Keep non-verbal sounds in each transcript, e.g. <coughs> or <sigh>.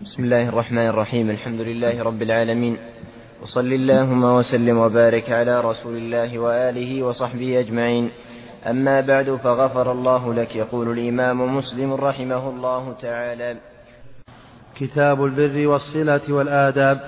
بسم الله الرحمن الرحيم. الحمد لله رب العالمين. وصل اللهم وسلم وبارك على رسول الله وآله وصحبه أجمعين. أما بعد فغفر الله لك يقول الإمام مسلم رحمه الله تعالى. كتاب البر والصلة والآداب.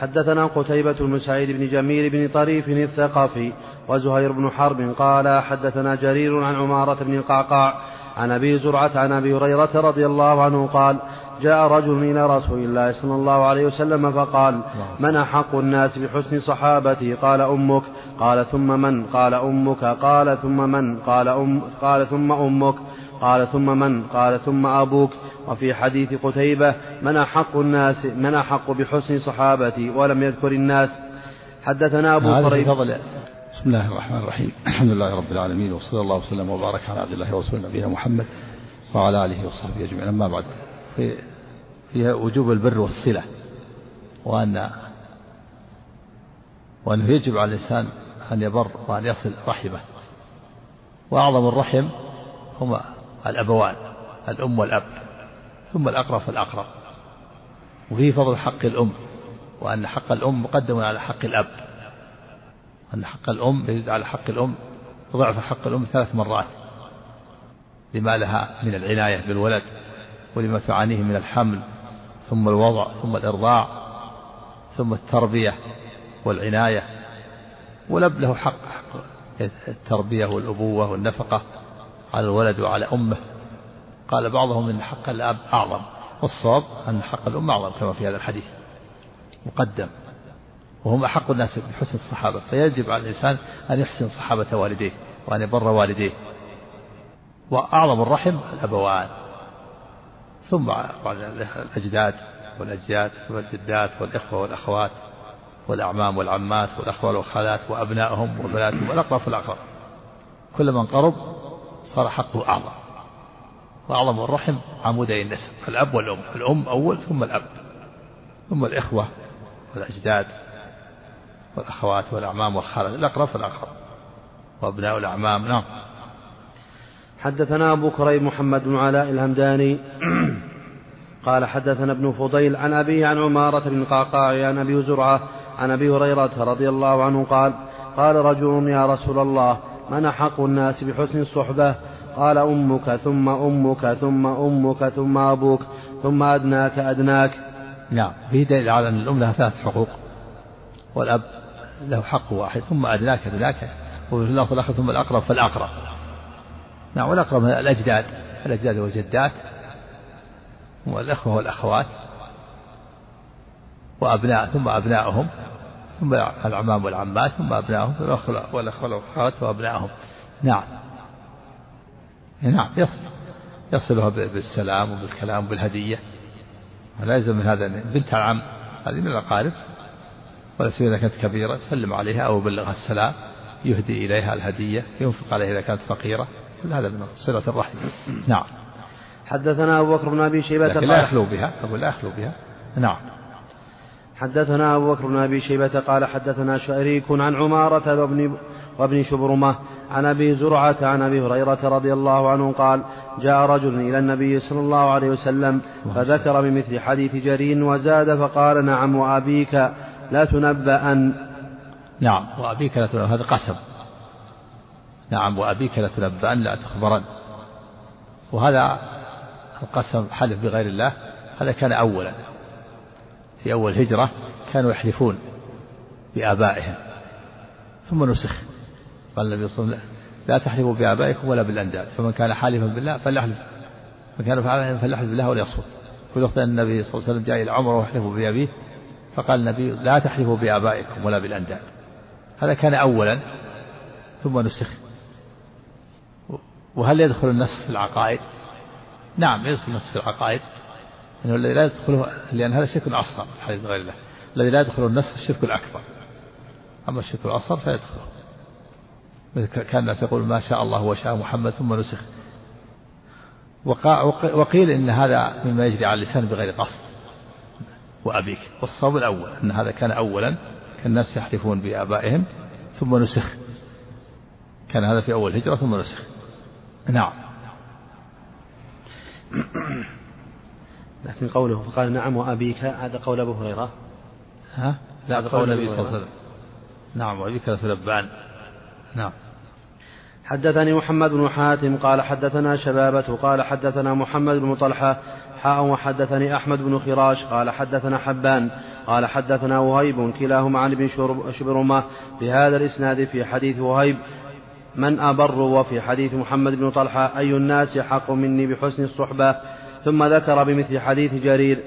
حدثنا قتيبة بن سعيد بن جميل بن طريف الثقفي وزهير بن حرب قال حدثنا جرير عن عمارة بن القعقاع عن أبي زرعة عن أبي هريرة رضي الله عنه قال جاء رجل إلى رسول الله صلى الله عليه وسلم فقال من أحق الناس بحسن صحابتي؟ قال أمك. قال ثم من؟ قال أمك. قال ثم من؟ قال, أم قال ثم أمك. قال ثم من؟ قال ثم أبوك. وفي حديث قتيبة من أحق الناس من أحق بحسن صحابتي ولم يذكر الناس؟ حدثنا أبو كريب بسم الله الرحمن الرحيم. الحمد لله رب العالمين وصلى الله وسلم وبارك على عبد الله ورسوله نبينا محمد وعلى آله وصحبه أجمعين. أما بعد في فيها وجوب البر والصلة وأن وأنه يجب على الإنسان أن يبر وأن يصل رحمه. وأعظم الرحم هما الأبوان الأم والأب ثم الأقرب فالأقرب. وفيه فضل حق الأم وأن حق الأم مقدم على حق الأب. أن حق الأم يزيد على حق الأم ضعف حق الأم ثلاث مرات لما لها من العناية بالولد ولما تعانيه من الحمل ثم الوضع ثم الإرضاع ثم التربية والعناية. والأب له حق, حق التربية والأبوة والنفقة على الولد وعلى أمه. قال بعضهم إن حق الأب أعظم والصواب أن حق الأم أعظم كما في هذا الحديث مقدم. وهم أحق الناس بحسن الصحابة. فيجب على الإنسان أن يحسن صحابة والديه وأن يبر والديه. وأعظم الرحم الأبوان. ثم الأجداد والأجداد والجدات والإخوة والأخوات والأعمام والعمات والأخوال والخالات وأبنائهم وبناتهم والأقرب فالأقرب كل من قرب صار حقه أعظم. وأعظم الرحم عمودي النسب. الأب والأم. الأم أول ثم الأب. ثم الإخوة والأجداد والأخوات والأعمام والخالات الأقرب فالأقرب وأبناء الأعمام نعم. حدثنا أبو كريم محمد بن علاء الهمداني. قال حدثنا ابن فضيل عن أبيه عن عمارة بن القعقاع عن أبي زرعة عن أبي هريرة رضي الله عنه قال قال رجل يا رسول الله من أحق الناس بحسن الصحبة؟ قال أمك ثم أمك ثم أمك ثم أبوك ثم أدناك أدناك. نعم في دليل على أن الأم لها ثلاث حقوق والأب له حق واحد ثم أدناك أدناك وفي اللفظ الآخر ثم الأقرب فالأقرب. نعم والأقرب الأجداد الأجداد والجدات والأخوة والأخوات وأبناء ثم أبنائهم ثم العمام والعمات ثم أبنائهم والأخوة والأخوات وأبنائهم نعم. نعم يصل يصلها بالسلام وبالكلام وبالهدية. لا يلزم من هذا بنت العم هذه من الأقارب. ولا سيما إذا كانت كبيرة يسلم عليها أو يبلغها السلام يهدي إليها الهدية ينفق عليها إذا كانت فقيرة كل هذا من صلة الرحم. نعم. حدثنا أبو بكر بن أبي شيبة لكن لا يخلو بها أقول لا يخلو بها. نعم. حدثنا أبو بكر بن أبي شيبة قال حدثنا شريك عن عمارة وابن وابن شبرمة عن أبي زرعة عن أبي هريرة رضي الله عنه قال جاء رجل إلى النبي صلى الله عليه وسلم فذكر بمثل حديث جرين وزاد فقال نعم وأبيك. لا تنبأن. نعم وأبيك لا تنبأن. هذا قسم. نعم وأبيك لا تنبأن لا تخبرن. وهذا القسم حلف بغير الله هذا كان أولا. في أول هجرة كانوا يحلفون بآبائهم. ثم نسخ. قال النبي صلى الله عليه وسلم لا تحلفوا بآبائكم ولا بالأنداد. فمن كان حالفا بالله فليحلف. من كان فعلا فليحلف بالله وليصمت. في وقت النبي صلى الله عليه وسلم جاء إلى عمر ويحلفوا بأبيه فقال النبي لا تحلفوا بآبائكم ولا بالأنداد. هذا كان أولا ثم نسخ. وهل يدخل النسخ في العقائد؟ نعم يدخل النسخ في العقائد. إنه الذي لا يدخله لأن هذا شرك أصغر حديث غير الله. الذي لا يدخل النسخ الشرك الأكبر. أما الشرك الأصغر فيدخل كان الناس يقول ما شاء الله وشاء محمد ثم نسخ. وقيل إن هذا مما يجري على اللسان بغير قصد. وأبيك. والصواب الأول أن هذا كان اولا كان الناس يحلفون بآبائهم ثم نسخ. كان هذا في أول هجره ثم نسخ. نعم. لكن قوله فقال نعم وأبيك هذا قول أبو هريرة. ها؟ لا قول النبي صلى الله عليه وسلم. نعم وأبيك لتلبان نعم. حدثني محمد بن حاتم قال حدثنا شبابة قال حدثنا محمد بن طلحة حاء وحدثني أحمد بن خراش قال حدثنا حبان قال حدثنا وهيب كلاهما عن ابن شبرمة بهذا الإسناد في حديث وهيب من أبر وفي حديث محمد بن طلحة أي الناس حق مني بحسن الصحبة؟ ثم ذكر بمثل حديث جرير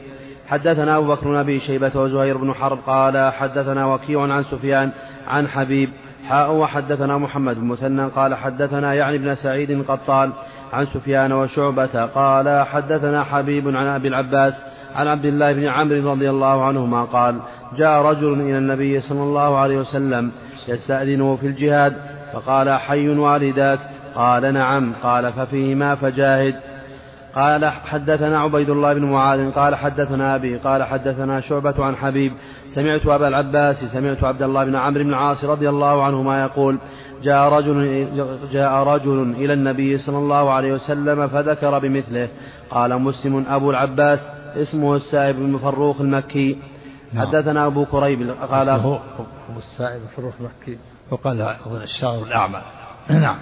حدثنا أبو بكر بن أبي شيبة وزهير بن حرب قال حدثنا وكيع عن سفيان عن حبيب حاء وحدثنا محمد بن مثنى قال حدثنا يعني بن سعيد قطان عن سفيان وشعبة قال حدثنا حبيب عن أبي العباس عن عبد الله بن عمرو رضي الله عنهما قال جاء رجل إلى النبي صلى الله عليه وسلم يستأذنه في الجهاد فقال حي والداك؟ قال نعم. قال ففيهما فجاهد. قال حدثنا عبيد الله بن معاذ. قال حدثنا أبي. قال حدثنا شعبة عن حبيب. سمعت أبا العباس سمعت عبد الله بن عمرو بن العاص رضي الله عنهما يقول جاء رجل جاء رجل إلى النبي صلى الله عليه وسلم فذكر بمثله. قال مسلم أبو العباس اسمه السائب بن فروخ المكي. نعم. حدثنا أبو كريب قال أبو السائب بن فروخ المكي. وقال الشعر الأعمى. <clears throat> نعم.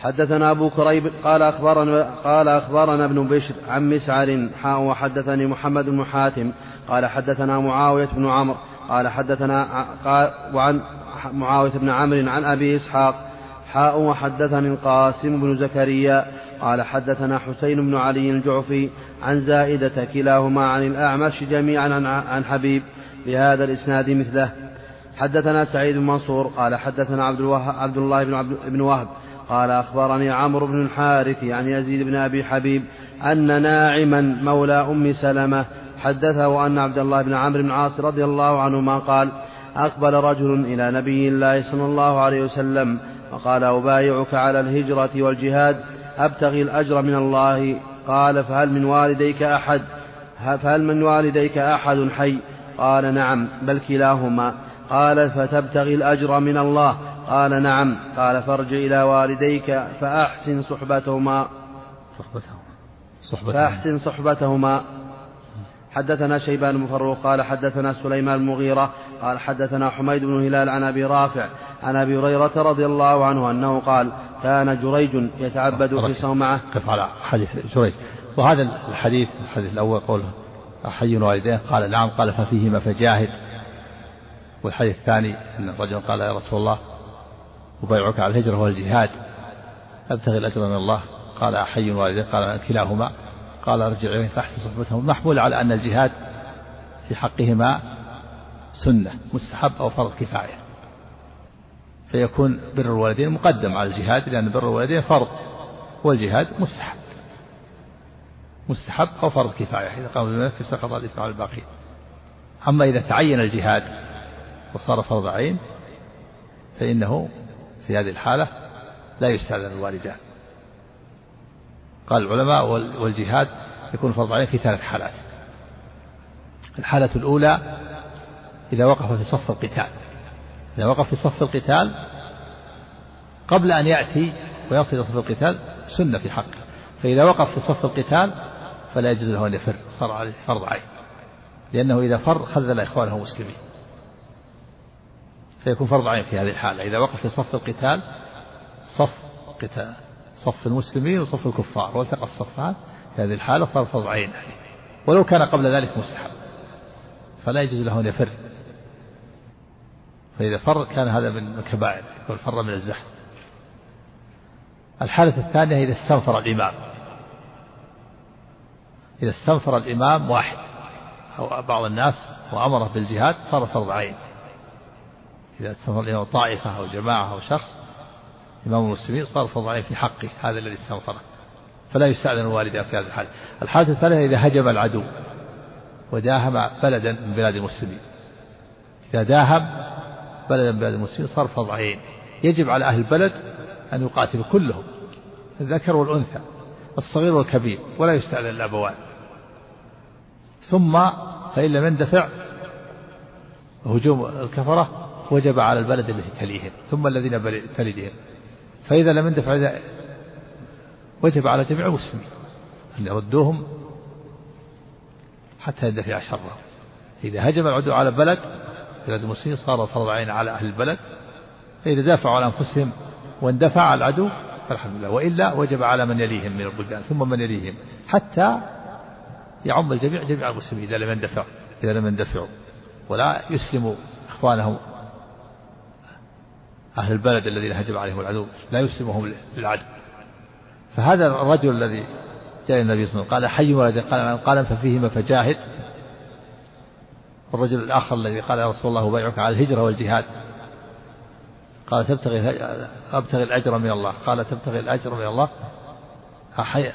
حدثنا أبو كريب قال أخبرنا قال أخبرنا ابن بشر عن مسعر حاء وحدثني محمد بن حاتم. قال حدثنا معاوية بن عمرو. قال حدثنا قال وعن معاوية بن عمرو عن أبي إسحاق حاء وحدثني القاسم بن زكريا قال حدثنا حسين بن علي الجعفي عن زائدة كلاهما عن الأعمش جميعا عن حبيب بهذا الإسناد مثله. حدثنا سعيد بن منصور قال حدثنا عبد, عبد الله بن, عبد بن وهب قال أخبرني عمرو بن الحارث عن يزيد بن أبي حبيب أن ناعما مولى أم سلمة حدثه أن عبد الله بن عمرو بن العاص رضي الله عنهما قال أقبل رجل إلى نبي الله صلى الله عليه وسلم وقال أبايعك على الهجرة والجهاد أبتغي الأجر من الله؟ قال فهل من والديك أحد؟ فهل من والديك أحد حي؟ قال نعم بل كلاهما. قال فتبتغي الأجر من الله؟ قال نعم. قال فارجع إلى والديك فأحسن صحبتهما. صحبتهما. صحبتهما فأحسن صحبتهما. حدثنا شيبان بن قال حدثنا سليمان المغيرة قال حدثنا حميد بن هلال عن أبي رافع عن أبي هريرة رضي الله عنه أنه قال كان جريج يتعبد في صومعة. قف على حديث جريج. وهذا الحديث الحديث الأول قوله حي والديه قال نعم قال ففيهما فجاهد. والحديث الثاني أن الرجل قال يا رسول الله أبايعك على الهجرة والجهاد أبتغي الأجر من الله. قال أحي والديه قال كلاهما. قال ارجع إليه فأحسن صحبتهم محمول على أن الجهاد في حقهما سنة مستحب أو فرض كفاية. فيكون بر الوالدين مقدم على الجهاد لأن بر الوالدين فرض والجهاد مستحب. مستحب أو فرض كفاية إذا قام بذلك سقط الإثم على الباقين. أما إذا تعين الجهاد وصار فرض عين فإنه في هذه الحالة لا يستأذن الوالدان. قال العلماء والجهاد يكون فرض عين في ثلاث حالات. الحالة الأولى إذا وقف في صف القتال. إذا وقف في صف القتال قبل أن يأتي ويصل إلى صف القتال سنة في حقه فإذا وقف في صف القتال فلا يجوز له أن يفر صار عليه فرض عين. لأنه إذا فر خذل إخوانه المسلمين فيكون فرض عين في هذه الحالة. إذا وقف في صف القتال صف قتال صف المسلمين وصف الكفار. والتقى الصفان في هذه الحالة صار فرض عين ولو كان قبل ذلك مستحب. فلا يجوز له أن يفر. فإذا فر كان هذا من الكبائر يكون فر من الزحف. الحالة الثانية إذا استنفر الإمام. إذا استنفر الإمام واحد أو بعض الناس وأمره بالجهاد صار فرض عين. إذا استنفر الإمام طائفة أو جماعة أو شخص إمام المسلمين صار فرض عين في حقه هذا الذي استنفره. فلا يستأذن الوالدان في هذه الحالة. الحالة الثالثة إذا هجم العدو وداهم بلدا من بلاد المسلمين. إذا داهم بلدا من بلاد المسلمين صار فرض عين يجب على أهل البلد أن يقاتلوا كلهم الذكر والأنثى الصغير والكبير ولا يستأذن الأبوان. ثم فإن لم يندفع هجوم الكفرة وجب على البلد التي تليهم ثم الذين تلدهم فإذا لم يندفع وجب على جميع المسلمين أن يردوهم حتى يندفع شره إذا هجم العدو على بلد بلد المسلمين صار فرض عين على أهل البلد. فإذا دافعوا عن أنفسهم واندفع العدو فالحمد لله وإلا وجب على من يليهم من البلدان ثم من يليهم. حتى يعم الجميع جميع المسلمين إذا لم يندفعوا إذا لم يندفعوا. ولا يسلموا إخوانهم أهل البلد الذين هجم عليهم العدو لا يسلمهم للعدو. فهذا الرجل الذي جاء النبي صلى الله عليه وسلم قال حي ولد قال قال ففيهما فجاهد. والرجل الآخر الذي قال يا رسول الله بيعك على الهجرة والجهاد. قال تبتغي أبتغي الأجر من الله. قال تبتغي الأجر من الله. أحي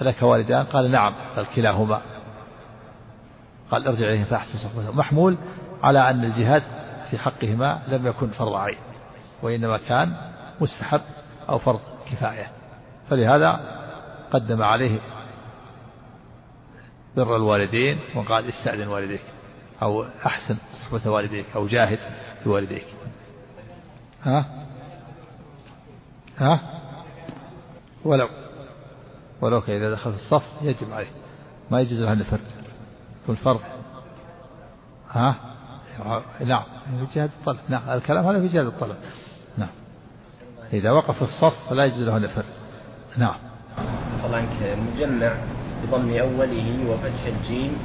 لك والدان؟ قال نعم قال كلاهما. قال ارجع إليه فأحسن صحبته محمول على أن الجهاد في حقهما لم يكن فرض عين وإنما كان مستحب أو فرض كفاية. فلهذا قدم عليه بر الوالدين وقال استأذن والديك. أو أحسن صحبة والديك أو جاهد بوالديك ها؟ ها؟ ولو. ولو إذا دخل في الصف يجب عليه. ما يجوز له أن يفرد يكون فرض. ها؟ نعم. في جهة الطلب. نعم. الكلام هذا في جهة الطلب. نعم. إذا وقف الصف فلا يجوز له أن يفرد نعم. طبعا مجمع بضم أوله وفتح الجيم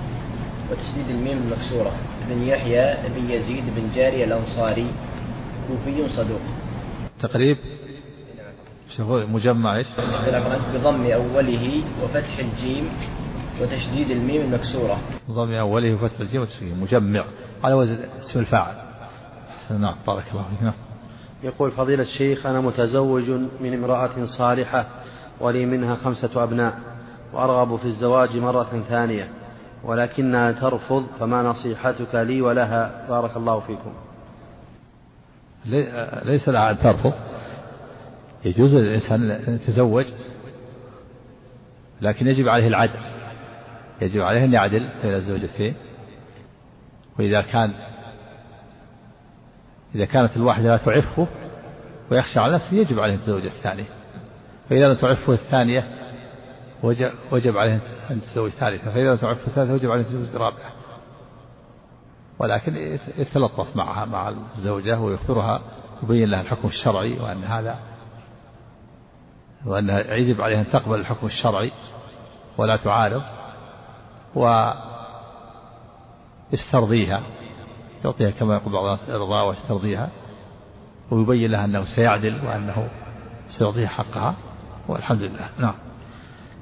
وتشديد الميم المكسورة. ابن يحيى ابن يزيد بن جاري الأنصاري. كوفي صدوق. تقريب شوفوا مجمع إيش؟ بضم أوله وفتح الجيم وتشديد الميم المكسورة. بضم أوله وفتح الجيم وتشديد مجمع. على وزن اسم الفاعل. نعم. بارك الله فيك. نعم. يقول فضيلة الشيخ أنا متزوج من امرأة صالحة ولي منها خمسة أبناء وأرغب في الزواج مرة ثانية. ولكنها ترفض فما نصيحتك لي ولها. بارك الله فيكم. ليس لها أن ترفض. يجوز للإنسان أن يتزوج لكن يجب عليه العدل. يجب عليه أن يعدل بين الزوجتين وإذا كان إذا كانت الواحدة لا تعفه ويخشى على نفسه يجب عليه أن يتزوج الثانية. فإذا لم تعفه الثانية وجب, عليه أن تتزوج ثالثة فإذا لم تعفه الثالثة وجب عليه أن يتزوج رابعة. ولكن يتلطف معها مع الزوجة ويخبرها يبين لها الحكم الشرعي وأن هذا وأنها يجب عليها أن تقبل الحكم الشرعي ولا تعارض ويسترضيها يعطيها كما يقول بعض الناس إرضاء ويسترضيها ويبين لها أنه سيعدل وأنه سيعطيها حقها والحمد لله. نعم.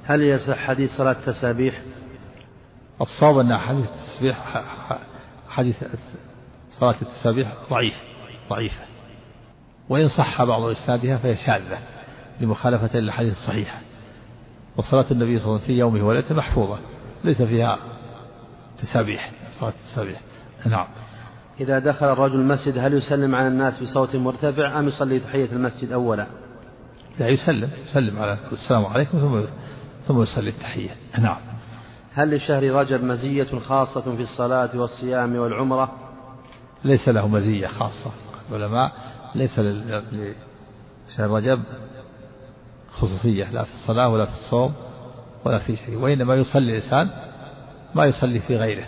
هل يصح حديث صلاة التسابيح؟ الصواب أن حديث التسبيح حديث صلاة التسابيح ضعيف ضعيفة وإن صح بعض إسنادها فهي شاذة لمخالفة للحديث الصحيحة وصلاة النبي صلى الله عليه وسلم في يومه وليلته محفوظة ليس فيها تسابيح صلاة التسابيح. نعم. إذا دخل الرجل المسجد هل يسلم على الناس بصوت مرتفع أم يصلي تحية المسجد أولا؟ لا يسلم يسلم على السلام عليكم ثم ثم يصلي التحية. نعم. هل لشهر رجب مزية خاصة في الصلاة والصيام والعمرة؟ ليس له مزية خاصة. العلماء ليس لشهر رجب خصوصية لا في الصلاة ولا في الصوم ولا في شيء وإنما يصلي الإنسان ما يصلي في غيره.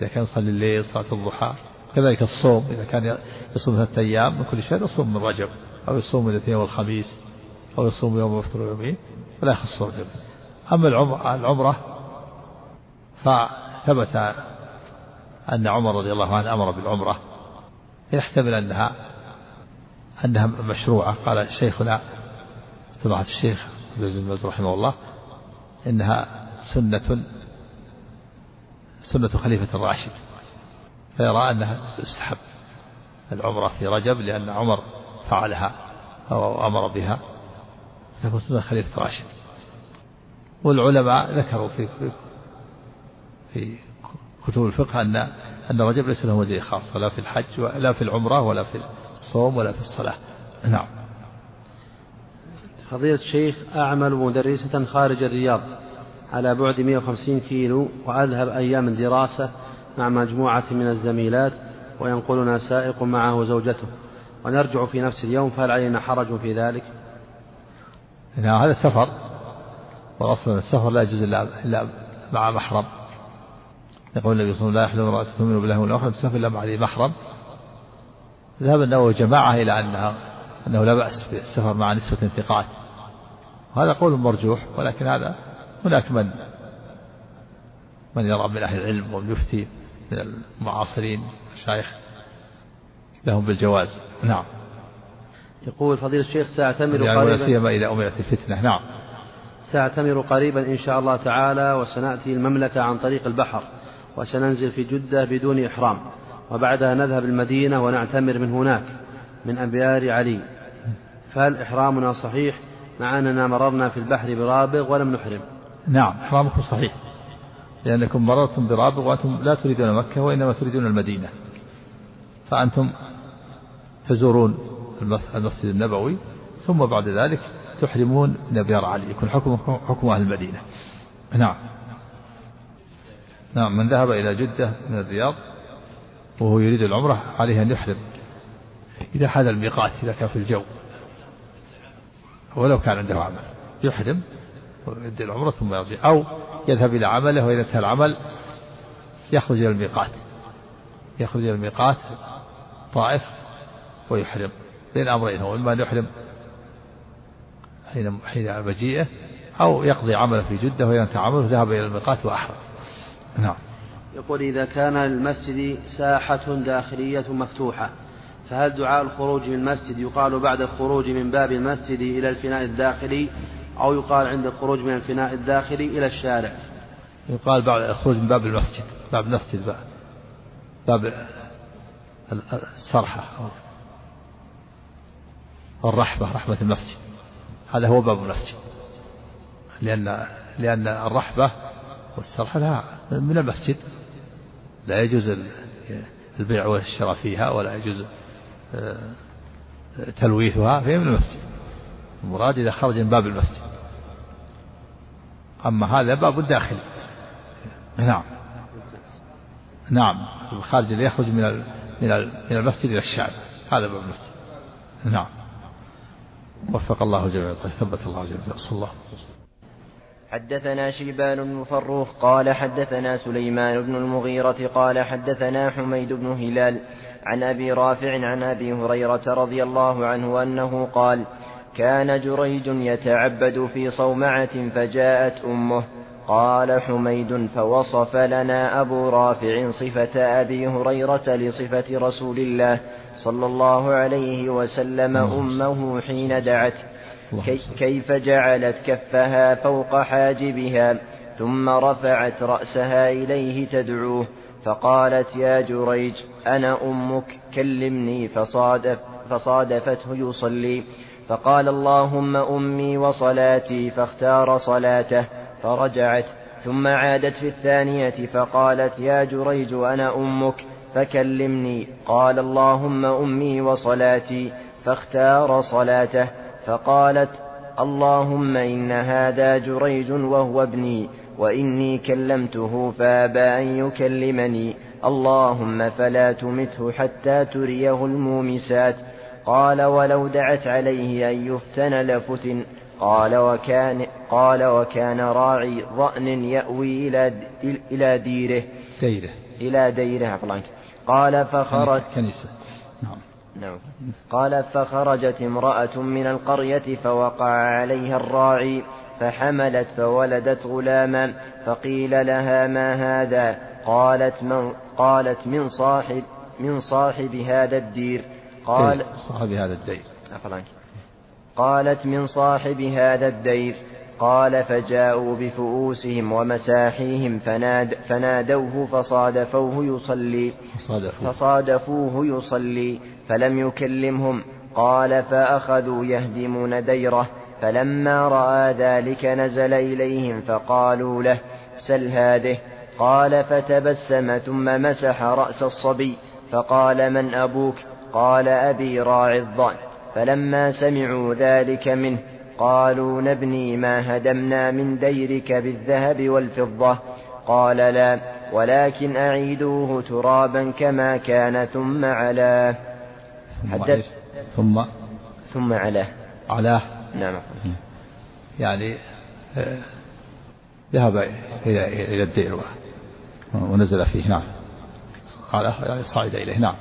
إذا كان يصلي الليل صلاة الضحى كذلك الصوم إذا كان يصوم ثلاثة أيام من كل شهر يصوم من رجب أو يصوم من الاثنين والخميس أو يصوم يوم ويفطر يومين فلا يخص رجب أما العمرة, فثبت أن عمر رضي الله عنه أمر بالعمرة يحتمل أنها أنها مشروعة. قال شيخنا سماحة الشيخ عبد العزيز رحمه الله إنها سنة سنة خليفة الراشد فيرى أنها تستحب العمرة في رجب لأن عمر فعلها أو أمر بها تكون سنة خليفة الراشد. والعلماء ذكروا في في كتب الفقه أن أن رجب ليس له مزية خاصة لا في الحج ولا في العمرة ولا في الصوم ولا في الصلاة. نعم. فضيلة الشيخ أعمل مدرسة خارج الرياض على بعد 150 كيلو وأذهب أيام الدراسة مع مجموعة من الزميلات وينقلنا سائق معه زوجته ونرجع في نفس اليوم فهل علينا حرج في ذلك؟ نعم هذا سفر. والأصل السفر لا يجوز إلا مع محرم. يقول النبي صلى الله عليه وسلم لا يحلم امرأة تؤمن بالله والآخرة تسافر إلا مع ذي محرم. ذهب النووي جماعة إلى أنها أنه لا بأس بالسفر مع نسوة ثقات. هذا قول مرجوح ولكن هذا هناك من من يرى من أهل العلم ومن يفتي من المعاصرين مشايخ لهم بالجواز. نعم. يقول فضيلة الشيخ سأعتمر يعني قريبا سيما إذا أمرت الفتنة. نعم. سأعتمر قريبا إن شاء الله تعالى وسنأتي المملكة عن طريق البحر وسننزل في جدة بدون إحرام وبعدها نذهب المدينة ونعتمر من هناك من أبيار علي. فهل إحرامنا صحيح مع أننا مررنا في البحر برابغ ولم نحرم؟ نعم إحرامكم صحيح لأنكم مررتم برابغ وأنتم لا تريدون مكة وإنما تريدون المدينة. فأنتم تزورون المسجد النبوي ثم بعد ذلك تحرمون من أبيار علي يكون حكم حكم أهل المدينة. نعم. نعم من ذهب إلى جدة من الرياض وهو يريد العمرة عليه أن يحرم. إذا حال الميقات إذا كان في الجو. ولو كان عنده عمل. يحرم ويؤدي العمرة ثم يرجع. أو يذهب إلى عمله وإذا انتهى العمل يخرج إلى الميقات. يخرج إلى الميقات طائف ويحرم. بين أمرين هو إما أن يحرم حين حين مجيئه أو يقضي عمله في جدة انتهى عمله ذهب إلى الميقات وأحرم. نعم. يقول إذا كان المسجد ساحة داخلية مفتوحة فهل دعاء الخروج من المسجد يقال بعد الخروج من باب المسجد إلى الفناء الداخلي أو يقال عند الخروج من الفناء الداخلي إلى الشارع؟ يقال بعد الخروج من باب المسجد باب المسجد باب, باب الصرحة أو الرحبة رحمة المسجد. هذا هو باب المسجد. لأن لأن الرحبة والسرحة لها من المسجد. لا يجوز البيع والشراء فيها ولا يجوز آه، تلويثها فهي من المسجد. المراد إذا خرج من باب المسجد. أما هذا باب داخلي نعم. نعم. الخارج اللي يخرج من من من المسجد إلى الشعب. هذا باب المسجد. نعم. وفق الله جميعا. ثبت الله جميعا. صلى الله. حدثنا شيبان بن فروخ قال حدثنا سليمان بن المغيرة قال حدثنا حميد بن هلال عن أبي رافع عن أبي هريرة رضي الله عنه أنه قال كان جريج يتعبد في صومعة فجاءت أمه قال حميد فوصف لنا أبو رافع صفة أبي هريرة لصفة رسول الله صلى الله عليه وسلم أمه حين دعت. كيف جعلت كفها فوق حاجبها ثم رفعت رأسها إليه تدعوه فقالت يا جريج أنا أمك كلمني فصادف فصادفته يصلي فقال اللهم أمي وصلاتي فاختار صلاته. فرجعت ثم عادت في الثانية فقالت يا جريج أنا أمك فكلمني. قال اللهم أمي وصلاتي. فاختار صلاته فقالت اللهم إن هذا جريج وهو ابني وإني كلمته فأبى أن يكلمني. اللهم فلا تمته حتى تريه المومسات. قال ولو دعت عليه أن يفتن لفتن. قال وكان قال وكان راعي ضأن يأوي إلى إلى ديره. ديره. إلى ديره قال فخرج كنيسة نعم. نعم. قال فخرجت امرأة من القرية فوقع عليها الراعي فحملت فولدت غلاما فقيل لها ما هذا؟ قالت من قالت من صاحب من صاحب هذا الدير. قال صاحب هذا الدير. قالت من صاحب هذا الدير قال فجاءوا بفؤوسهم ومساحيهم فناد فنادوه فصادفوه يصلي فصادفوه, فصادفوه يصلي فلم يكلمهم قال فأخذوا يهدمون ديره فلما رأى ذلك نزل إليهم فقالوا له سل هذه قال فتبسم ثم مسح رأس الصبي فقال من أبوك؟ قال أبي راعي الضأن فلما سمعوا ذلك منه قالوا نبني ما هدمنا من ديرك بالذهب والفضة. قال لا ولكن أعيدوه ترابا كما كان ثم علاه حدث ثم ثم علاه علاه نعم. يعني آه، ذهب إلى إلى الدير ونزل فيه. نعم. قال يعني صعد إليه. نعم.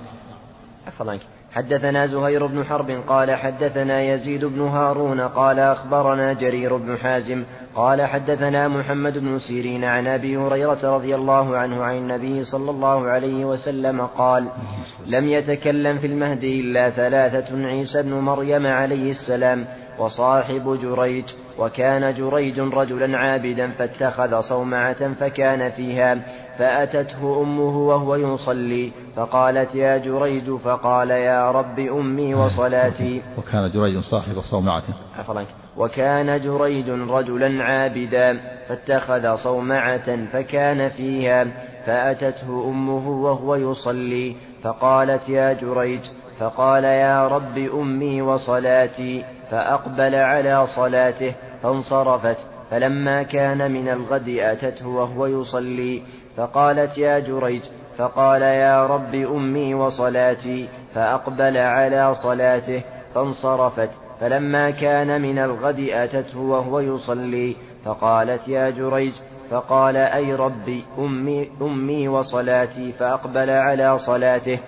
عفوا حدثنا زهير بن حرب قال حدثنا يزيد بن هارون قال أخبرنا جرير بن حازم قال حدثنا محمد بن سيرين عن أبي هريرة رضي الله عنه عن النبي صلى الله عليه وسلم قال لم يتكلم في المهد إلا ثلاثة عيسى بن مريم عليه السلام. وصاحب جريج وكان جريج رجلا عابدا فاتخذ صومعة فكان فيها فأتته أمه وهو يصلي فقالت يا جريج فقال يا رب أمي وصلاتي. وكان جريج صاحب صومعة. وكان جريج رجلا عابدا فاتخذ صومعة فكان فيها فأتته أمه وهو يصلي فقالت يا جريج فقال يا رب أمي وصلاتي. فأقبل على صلاته فانصرفت فلما كان من الغد أتته وهو يصلي فقالت يا جريج فقال يا رب أمي وصلاتي فأقبل على صلاته فانصرفت فلما كان من الغد أتته وهو يصلي فقالت يا جريج فقال أي ربي أمي, أمي وصلاتي فأقبل على صلاته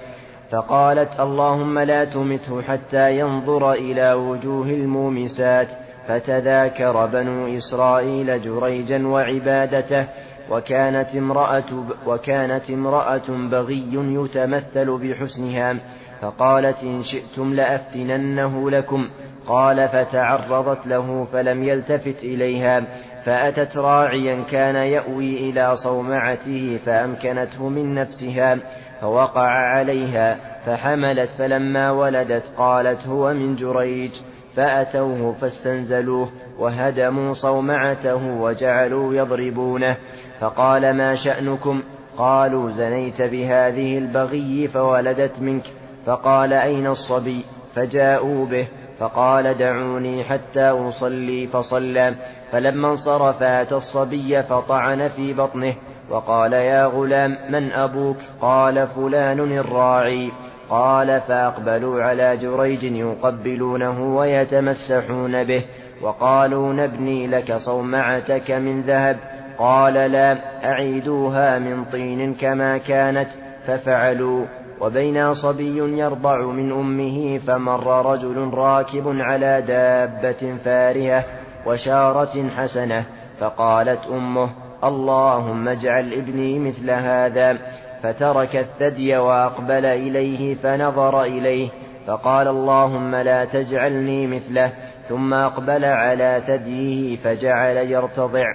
فقالت اللهم لا تمته حتى ينظر إلى وجوه المومسات فتذاكر بنو إسرائيل جريجا وعبادته وكانت امرأة وكانت امرأة بغي يتمثل بحسنها فقالت إن شئتم لأفتننه لكم قال فتعرضت له فلم يلتفت إليها فأتت راعيا كان يأوي إلى صومعته فأمكنته من نفسها فوقع عليها فحملت فلما ولدت قالت هو من جريج فأتوه فاستنزلوه وهدموا صومعته وجعلوا يضربونه فقال ما شأنكم؟ قالوا زنيت بهذه البغي فولدت منك فقال أين الصبي؟ فجاءوا به فقال دعوني حتى أصلي فصلى فلما انصرف أتى الصبي فطعن في بطنه وقال يا غلام من أبوك؟ قال فلان الراعي. قال فأقبلوا على جريج يقبلونه ويتمسحون به وقالوا نبني لك صومعتك من ذهب. قال لا أعيدوها من طين كما كانت ففعلوا. وبين صبي يرضع من أمه فمر رجل راكب على دابة فارهة وشارة حسنة فقالت أمه اللهم اجعل ابني مثل هذا فترك الثدي وأقبل إليه فنظر إليه فقال اللهم لا تجعلني مثله ثم أقبل على ثديه فجعل يرتضع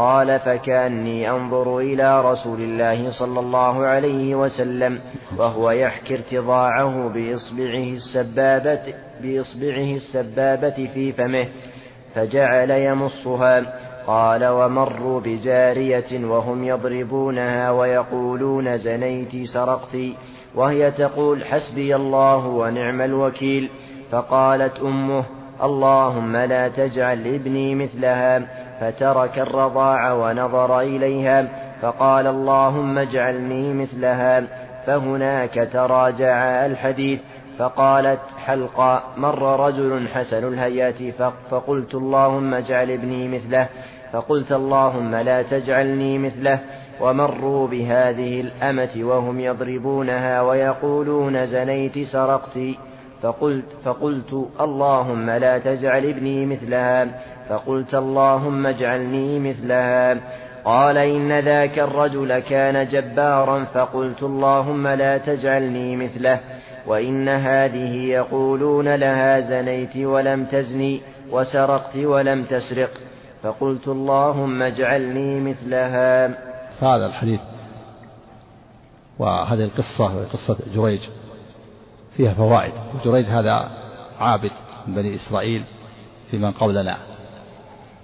قال فكأني أنظر إلى رسول الله صلى الله عليه وسلم وهو يحكي ارتضاعه بإصبعه السبابة بإصبعه السبابة في فمه فجعل يمصها. قال ومروا بجارية وهم يضربونها ويقولون زنيت سرقت. وهي تقول حسبي الله ونعم الوكيل. فقالت أمه اللهم لا تجعل ابني مثلها فترك الرضاع ونظر إليها فقال اللهم اجعلني مثلها فهناك تراجع الحديث فقالت حلقا مر رجل حسن الهيات فقلت اللهم اجعل ابني مثله فقلت اللهم لا تجعلني مثله ومروا بهذه الأمة وهم يضربونها ويقولون زنيت سرقت فقلت فقلت اللهم لا تجعل ابني مثلها. فقلت اللهم اجعلني مثلها. قال إن ذاك الرجل كان جبارا. فقلت اللهم لا تجعلني مثله. وإن هذه يقولون لها زنيت ولم تزني وسرقت ولم تسرق. فقلت اللهم اجعلني مثلها. هذا الحديث وهذه القصة قصة جريج. فيها فوائد. جريج هذا عابد من بني إسرائيل في من قبلنا.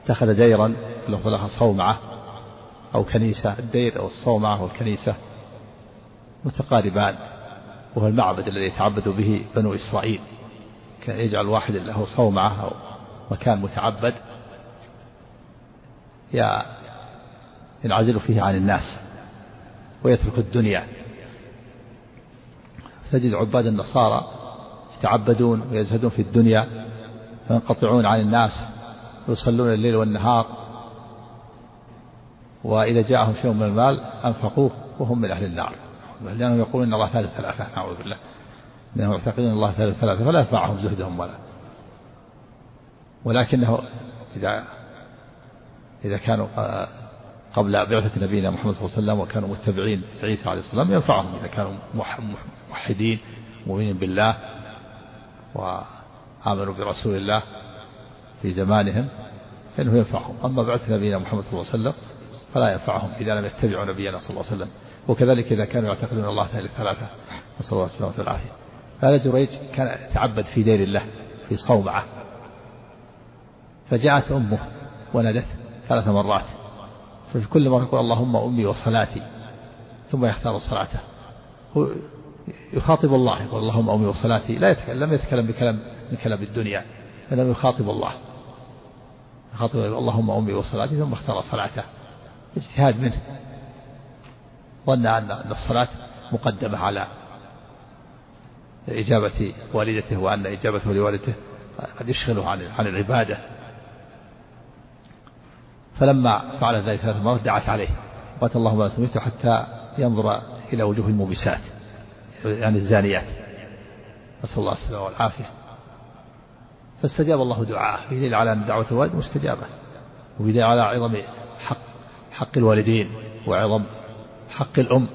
اتخذ ديرا له لها صومعة أو كنيسة. الدير أو الصومعة والكنيسة متقاربان وهو المعبد الذي يتعبد به بنو إسرائيل. كان يجعل واحد له صومعة أو مكان متعبد. ينعزل فيه عن الناس ويترك الدنيا. تجد عباد النصارى يتعبدون ويزهدون في الدنيا وينقطعون عن الناس ويصلون الليل والنهار. وإذا جاءهم شيء من المال أنفقوه وهم من أهل النار. لأنهم يقولون إن الله ثالث ثلاثة نعوذ بالله. لأنهم يعتقدون أن الله ثالث ثلاثة فلا ينفعهم زهدهم ولا. ولكنه إذا إذا كانوا قبل بعثة نبينا محمد صلى الله عليه وسلم وكانوا متبعين عيسى عليه السلام ينفعهم إذا كانوا موحدين مؤمنين بالله وآمنوا برسول الله في زمانهم فإنه ينفعهم. أما بعث نبينا محمد صلى الله عليه وسلم فلا ينفعهم إذا لم يتبعوا نبينا صلى الله عليه وسلم. وكذلك إذا كانوا يعتقدون الله ثالث ثلاثة نسأل الله السلامة والعافية. هذا جريج كان يتعبد في دير الله في صومعة. فجاءت أمه ونادته ثلاث مرات. ففي كل مرة يقول اللهم أمي وصلاتي ثم يختار صلاته. هو يخاطب الله يقول اللهم أمي وصلاتي. لا يتكلم لم يتكلم بكلام من كلام الدنيا إنما يخاطب الله. يخاطب اللهم أمي وصلاتي ثم اختار صلاته. اجتهاد منه. ظن أن الصلاة مقدمة على إجابة والدته وأن إجابته لوالدته قد يشغله عن عن العبادة. فلما فعل ذلك ثلاث مرات دعت عليه. قالت اللهم لا تميته حتى ينظر إلى وجوه الموبسات يعني الزانيات. نسأل الله السلامة والعافية. فاستجاب الله دعاءه. في دليل على أن دعوة الوالد مستجابة. وفي دليل على عظم حق حق الوالدين وعظم حق الأم.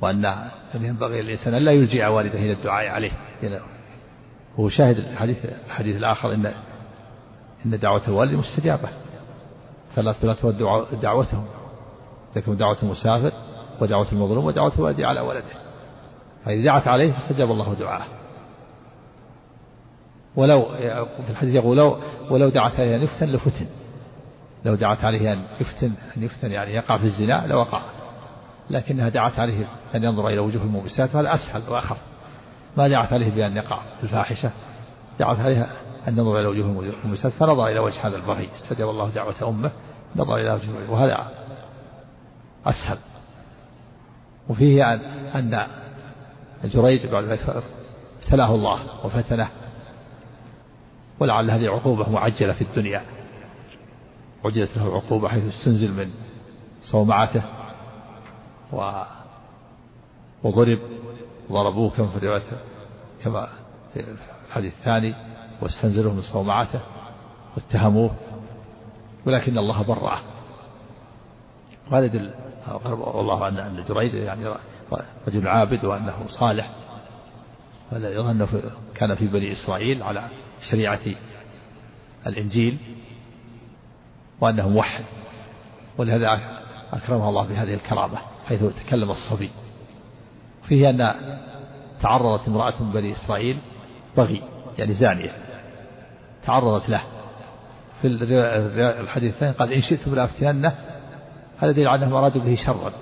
وأن ينبغي للإنسان أن لا يلجئ والده إلى الدعاء عليه. هو شاهد الحديث الحديث الآخر إن إن دعوة الوالد مستجابة. فلا لا ترد دعوتهم. تكون دعوة المسافر ودعوة المظلوم ودعوة الوالد على ولده. فإذا دعت عليه فاستجاب الله دعاءه. ولو في الحديث يقول لو ولو دعت عليه أن يفتن لفتن. لو دعت عليه أن يفتن أن يفتن يعني يقع في الزنا لوقع. لكنها دعت عليه أن ينظر إلى وجوه الموبسات وهذا أسهل وأخف ما دعت عليه بأن يقع في الفاحشة. دعت عليه أن ينظر إلى وجوه الموبسات فنظر إلى وجه هذا البغي. استجاب الله دعوة أمه. نظر إلى وجه وهذا أسهل. وفيه أن أن جريج بعد ابتلاه الله وفتنه. ولعل هذه عقوبة معجلة في الدنيا. عجلت له العقوبة حيث استنزل من صومعته. و وضرب ضربوه كما في الرواية كما في الحديث الثاني. واستنزلوه من صومعته. واتهموه. ولكن الله برأه وهذا يدل والله أن أن جريج يعني رجل عابد وأنه صالح. ولا يظن كان في بني إسرائيل على شريعة الإنجيل وأنه موحد. ولهذا أكرمه الله بهذه الكرامة حيث تكلم الصبي. فيه أن تعرضت امرأة من بني إسرائيل بغي يعني زانية. تعرضت له. في الحديث الثاني قال إن شئتم لأفتننه هذا دليل على أنهم أرادوا به شرا.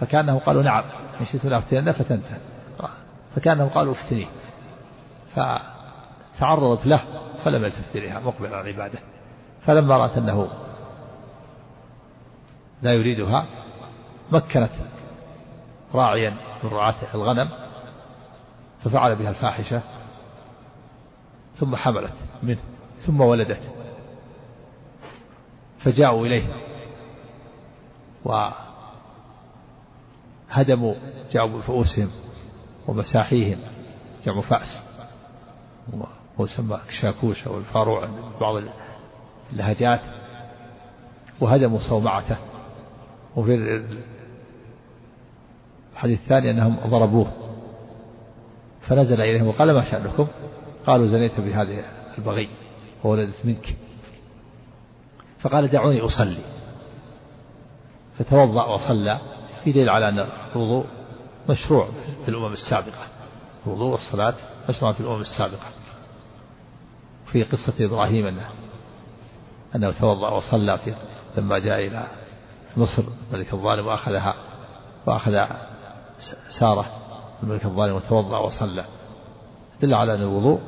فكأنه قالوا نعم إن شئتم لأفتننه فتنته. فكأنهم قالوا افتنيه فتعرضت له فلم يلتفت إليها مقبل على العبادة. فلما رأت أنه لا يريدها مكنت راعيا من رعاة الغنم ففعل بها الفاحشة ثم حملت منه. ثم ولدت. فجاءوا إليه. وهدموا جاءوا بفؤوسهم ومساحيهم جمع فأس. ويسمى شاكوش أو الفاروع بعض اللهجات. وهدموا صومعته. وفي الحديث الثاني أنهم ضربوه. فنزل إليهم وقال ما شأنكم؟ قالوا زنيت بهذه البغي. وولدت منك فقال دعوني أصلي. فتوضأ وصلى في دليل على أن الوضوء مشروع في الأمم السابقة. الوضوء والصلاة مشروع في الأمم السابقة. في قصة إبراهيم أنه أنه توضأ وصلى في لما جاء إلى مصر الملك الظالم وأخذها وأخذ سارة الملك الظالم وتوضأ وصلى. دل على أن الوضوء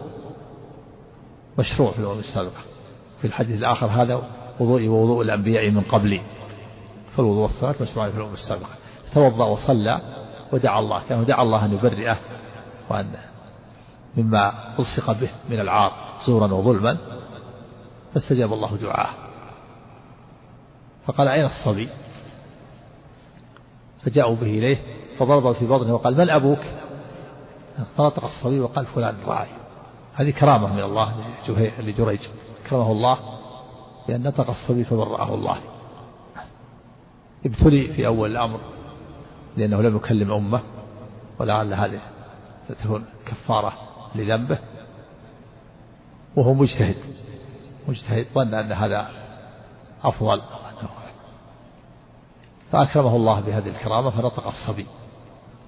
مشروع في الأمم السابقة في الحديث الآخر هذا وضوئي ووضوء الأنبياء من قبلي. فالوضوء والصلاة مشروع في الأمم السابقة توضأ وصلى ودعا الله. كان دعا الله أن يبرئه وأن مما ألصق به من العار زورا وظلما فاستجاب الله دعاءه فقال أين الصبي؟ فجاءوا به إليه فضرب في بطنه وقال من أبوك؟ فنطق الصبي وقال فلان راعي هذه كرامة من الله لجريج. كرمه الله بأن نطق الصبي فبرأه الله. ابتلي في أول الأمر لأنه لم يكلم أمه ولعل هذه تكون كفارة لذنبه. وهو مجتهد. مجتهد. ظن أن هذا أفضل. فأكرمه الله بهذه الكرامة فنطق الصبي.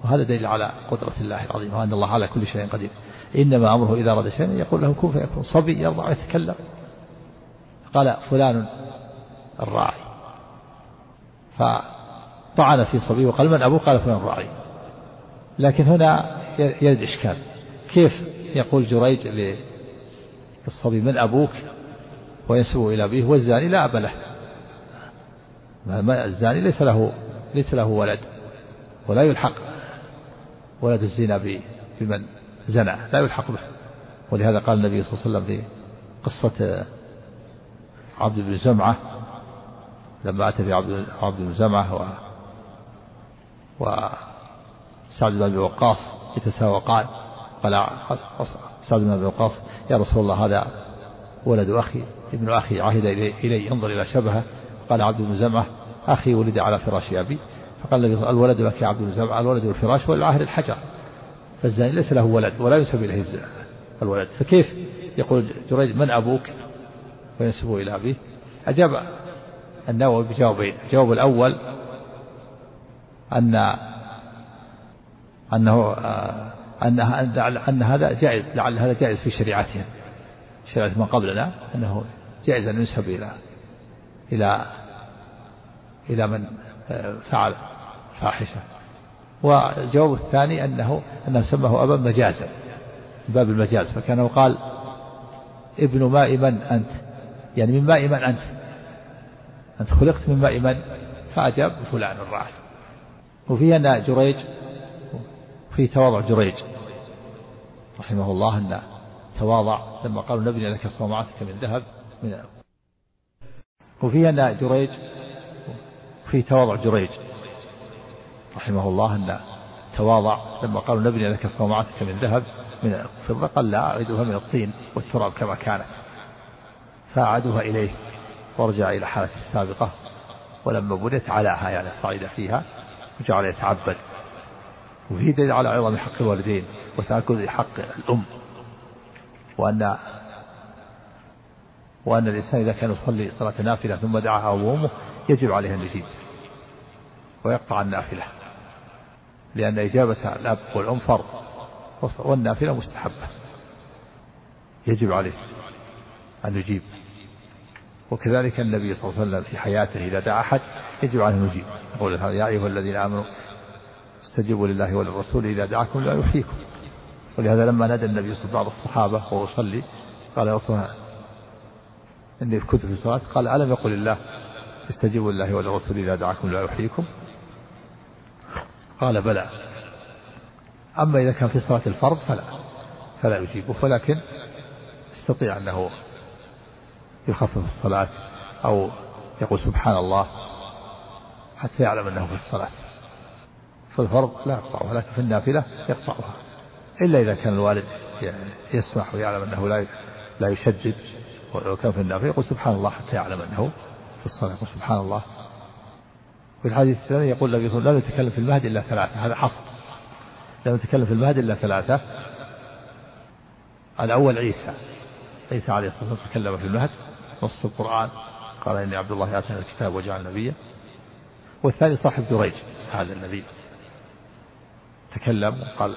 وهذا دليل على قدرة الله العظيمة وأن الله على كل شيء قدير. إنما أمره إذا أراد شيئا يقول له كن فيكون صبي يرضع ويتكلم قال فلان الراعي. فطعن في صبي وقال من أبوه؟ قال فلان الراعي. لكن هنا يرد إشكال. كيف يقول جريج للصبي من أبوك وينسبه إلى أبيه والزاني لا أب له؟ الزاني ليس له ليس له ولد ولا يلحق ولد الزنا بمن؟ زنى لا يلحق به. ولهذا قال النبي صلى الله عليه وسلم في قصة عبد بن زمعة لما أتى في عبد بن زمعة و وسعد بن وقاص يتساوقان قال سعد بن أبي وقاص يا رسول الله هذا ولد أخي ابن أخي عهد إلي انظر إلى شبهه. قال عبد بن زمعة أخي ولد على فراش أبي. فقال النبي الولد لك يا عبد بن زمعة الولد الفراش والعهد الحجر. فالزاني ليس له ولد ولا ينسب إليه الولد. فكيف يقول جريج من أبوك؟ وينسبه إلى أبيه. أجاب النووي بجوابين. الجواب الأول أن أنه أن أن هذا جائز لعل هذا جائز في شريعتهم. شريعة من قبلنا أنه جائز أن ينسب إلى إلى إلى من فعل فاحشة. والجواب الثاني أنه أنه سماه أبا مجازا باب المجاز فكانه قال ابن ماء من أنت؟ يعني من ماء من أنت؟ أنت خلقت من ماء من؟ فأجاب فلان الراعي وفيه أن جريج في تواضع جريج رحمه الله أن تواضع لما قالوا نبني لك صومعتك من ذهب من وفيه أن جريج في تواضع جريج رحمه الله أن تواضع لما قالوا نبني لك صومعتك من ذهب من الفضة قال لا أعيدها من الطين والتراب كما كانت. فأعادوها إليه ورجع إلى حالته السابقة. ولما بنيت علاها يعني صعد فيها وجعل يتعبد. وفي دليل على عظم حق الوالدين وتأكد حق الأم. وأن وأن الإنسان إذا كان يصلي صلاة نافلة ثم دعاها وأمه يجب عليه أن يجيب ويقطع النافلة. لأن إجابة الأب والأم فرض والنافلة مستحبة. يجب عليه أن يجيب. وكذلك النبي صلى الله عليه وسلم في حياته إذا دعا أحد يجب عليه أن يجيب. يقول يا أيها الذين آمنوا استجيبوا لله وللرسول إذا دعاكم لا يحييكم. ولهذا لما نادى النبي صلى الله عليه وسلم الصحابة وهو يصلي قال يا رسول الله إني كنت في الصلاة قال ألم يقل الله استجيبوا لله وللرسول إذا دعاكم لا يحييكم؟ قال بلى. أما إذا كان في صلاة الفرض فلا فلا يجيبه ولكن يستطيع أنه يخفف الصلاة أو يقول سبحان الله حتى يعلم أنه في الصلاة. في الفرض لا يقطعها لكن في النافلة يقطعها. إلا إذا كان الوالد يسمح ويعلم أنه لا لا يشدد ولو كان في النافلة يقول سبحان الله حتى يعلم أنه في الصلاة يقول سبحان الله في الحديث الثاني يقول النبي لا يتكلم في المهد إلا ثلاثة. هذا حصر. لا يتكلم في المهد إلا ثلاثة. الأول عيسى. عيسى عليه الصلاة والسلام تكلم في المهد نص القرآن. قال إني عبد الله آتاني الكتاب وجعل نبيا. والثاني صاحب دريج هذا النبي. تكلم قال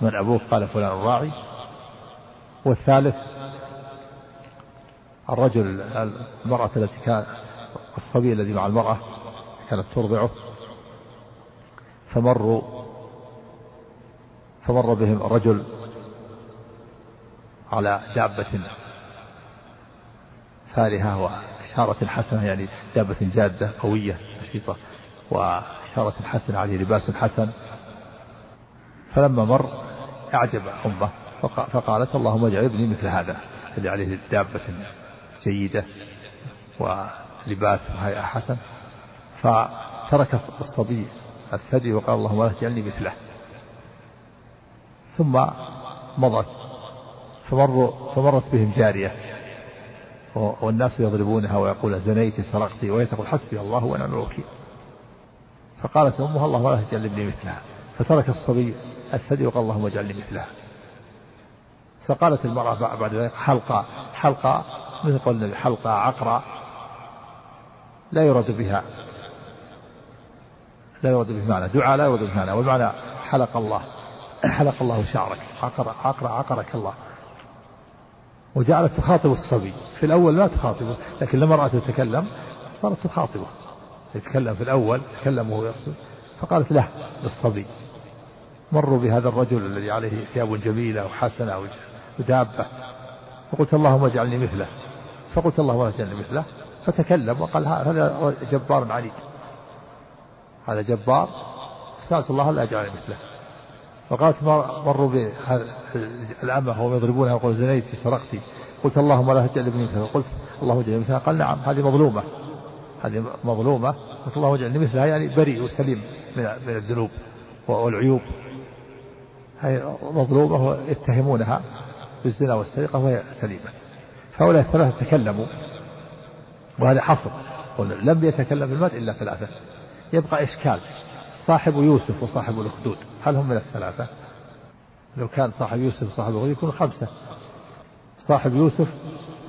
من أبوك؟ قال فلان الراعي. والثالث الرجل المرأة التي كان الصبي الذي مع المرأة. كانت ترضعه فمروا فمر بهم رجل على دابة فارهة وإشارة حسنة يعني دابة جادة قوية نشيطة وإشارة حسنة عليه لباس حسن. فلما مر أعجب أمه فقالت اللهم اجعل ابني مثل هذا الذي عليه دابة جيدة لباس وهيئة حسن. فترك الصبي الثدي وقال اللهم لا تجعلني مثله. ثم مضت فمروا فمرت بهم جارية والناس يضربونها ويقول زنيت سرقت وهي تقول حسبي الله ونعم الوكيل. فقالت أمها الله ولا تجعل ابني مثلها. فترك الصبي الثدي وقال اللهم اجعلني مثلها. فقالت المرأة بعد ذلك حلقة حلقة مثل النبي حلقة عقرة لا يراد بها. لا يراد به معنى. دعاء لا يراد به معنى. والمعنى حلق الله. حلق الله شعرك. عقر عقر عقرك الله. وجعلت تخاطب الصبي. في الأول لا تخاطبه لكن لما رأته يتكلم صارت تخاطبه. يتكلم في الأول تكلم وهو يصبر. فقالت له للصبي مروا بهذا الرجل الذي عليه ثياب جميلة وحسنة ودابة. فقلت اللهم اجعلني مثله. فقلت اللهم اجعلني مثله. فتكلم وقال هذا جبار عنيد هذا جبار سألت الله لا أجعلني مثله. فقالت مروا بالأمة وهم يضربونها ويقول زنيت سرقتي. قلت اللهم لا تجعل ابني مثلها قلت اللهم اجعلني مثلها قال نعم هذه مظلومة. هذه مظلومة. قلت اللهم اجعلني مثلها يعني بريء وسليم من من الذنوب والعيوب. هي مظلومة ويتهمونها بالزنا والسرقة وهي سليمة. فهؤلاء الثلاثة تكلموا وهذا حصر. لم يتكلم بالمد إلا ثلاثة. يبقى إشكال. صاحب يوسف وصاحب الأخدود. هل هم من الثلاثة؟ لو كان صاحب يوسف وصاحب الأخدود يكون خمسة. صاحب يوسف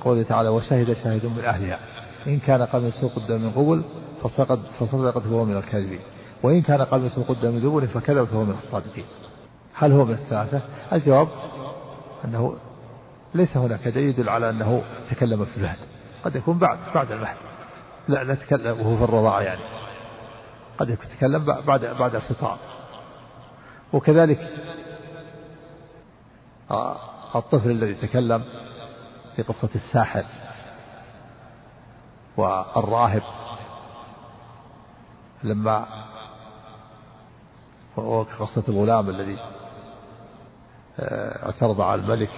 قوله تعالى وشهد شاهد من أهلها. إن كان قميصه قد من قبل فصدقت فصدقت هو من الكاذبين. وإن كان قميصه قد من دبر فكذب فهو من الصادقين. هل هو من الثلاثة؟ الجواب أنه ليس هناك دليل على أنه تكلم في المهد قد يكون بعد بعد المهد لا لا تكلم وهو في الرضاعة يعني. قد يتكلم بعد بعد الفطام وكذلك آه، الطفل الذي تكلم في قصة الساحر والراهب لما وقصة الغلام الذي آه، اعترض على الملك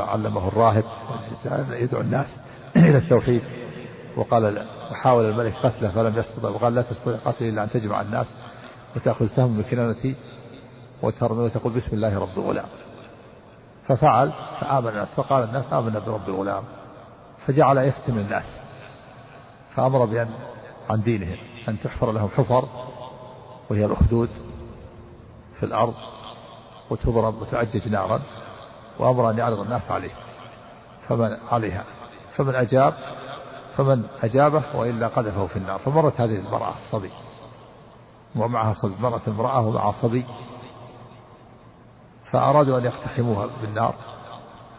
علمه الراهب يدعو الناس <coughs> إلى التوحيد. وقال وحاول الملك قتله فلم يستطع وقال لا تستطيع قتله إلا أن تجمع الناس وتأخذ سهم بكنانتي وترمي وتقول بسم الله رب الغلام. ففعل فآمن الناس. فقال الناس آمنا برب الغلام. فجعل يفتن الناس. فأمر بأن عن دينهم أن تحفر لهم حفر وهي الأخدود في الأرض وتضرب وتعجج نارا وأمر أن يعرض الناس عليه. فمن عليها. فمن أجاب فمن أجابه وإلا قذفه في النار فمرت هذه المرأة الصبي ومعها صبي مرت المرأة ومعها صبي فأرادوا أن يقتحموها بالنار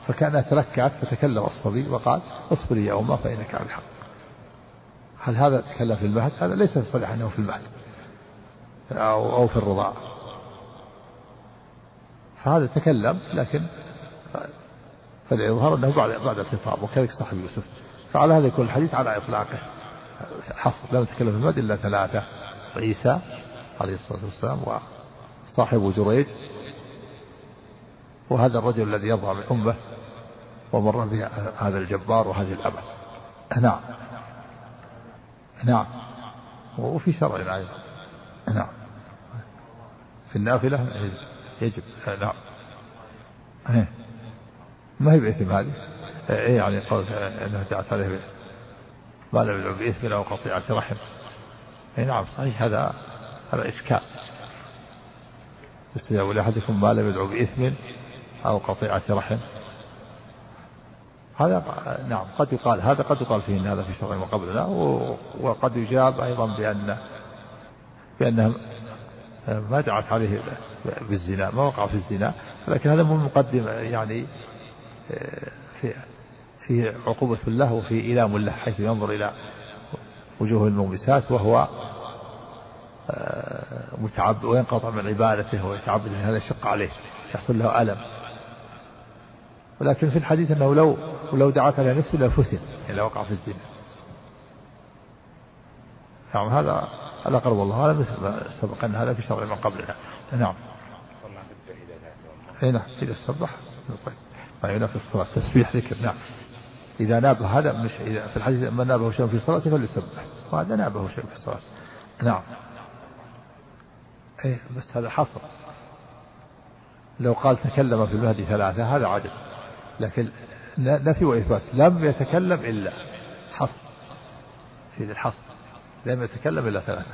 فكانها تلكأت فتكلم الصبي وقال اصبري يا أمه فإنك على الحق. هل هذا تكلم في المهد؟ هذا ليس صريح أنه في المهد أو, أو في الرضاعة فهذا تكلم لكن فالإظهار أنه بعد بعد الخطاب وكذلك صاحب يوسف. فعلى هذا يكون الحديث على إطلاقه. حصر لم يتكلم في المهد إلا ثلاثة عيسى عليه الصلاة والسلام وصاحب جريج وهذا الرجل الذي يرضى من أمه ومر به هذا الجبار وهذه الأبد. نعم. نعم. وفي شرع أيضا. نعم. في النافلة يجب. نعم. إيه. ما هي بإثم هذه؟ يعني قول أنها دعت عليه ما لم يدعو بإثم أو قطيعة رحم. أي نعم صحيح هذا هذا إشكال يستجاب لأحدكم ما لم يدعو بإثم أو قطيعة رحم. هذا نعم قد يقال هذا قد يقال فيه إن هذا في شرع ما قبلنا وقد يجاب أيضا بأن بأنها ما دعت عليه بالزنا ما وقع في الزنا لكن هذا مقدم يعني في في عقوبة له وفي إيلام له حيث ينظر إلى وجوه المومسات وهو متعب وينقطع من عبادته ويتعبد هذا يشق عليه يحصل له ألم. ولكن في الحديث أنه لو ولو دعت على نفسه لفتن يعني وقع في الزنا. نعم هذا هذا قرب الله هذا مثل ما سبق أن هذا في شرع من قبلنا. نعم. اي نعم إذا سبح طيب. ما ينافي الصلاة تسبيح ذكر نعم. إذا نابه هذا مش إذا في الحديث من نابه شيء في صلاته فليسبح. وهذا نابه شيء في الصلاة. نعم. إيه بس هذا حصر. لو قال تكلم في المهدي ثلاثة هذا عدد لكن نفي وإثبات. لم يتكلم إلا حصر. في الحصر. لم يتكلم إلا ثلاثة.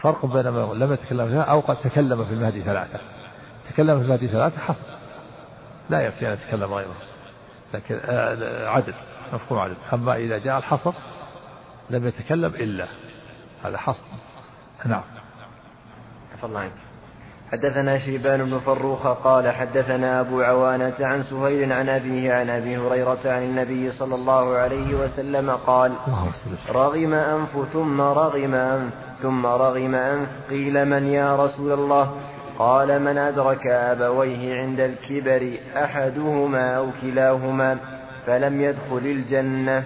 فرق بين لم يتكلم فيها أو قد تكلم في المهدي ثلاثة. تكلم في المهدي ثلاثة حصر. لا يكفي أن يتكلم غيره لكن آه، عدد مفهوم عدد. أما إذا جاء الحصر لم يتكلم إلا هذا حصر. نعم. عفى الله عنك. حدثنا شيبان بن فروخ قال حدثنا أبو عوانة عن سهيل عن أبيه عن أبي هريرة عن النبي صلى الله عليه وسلم قال رغم أنف ثم رغم أنف ثم رغم أنف قيل من يا رسول الله؟ قال من أدرك أبويه عند الكبر أحدهما أو كلاهما فلم يدخل الجنة.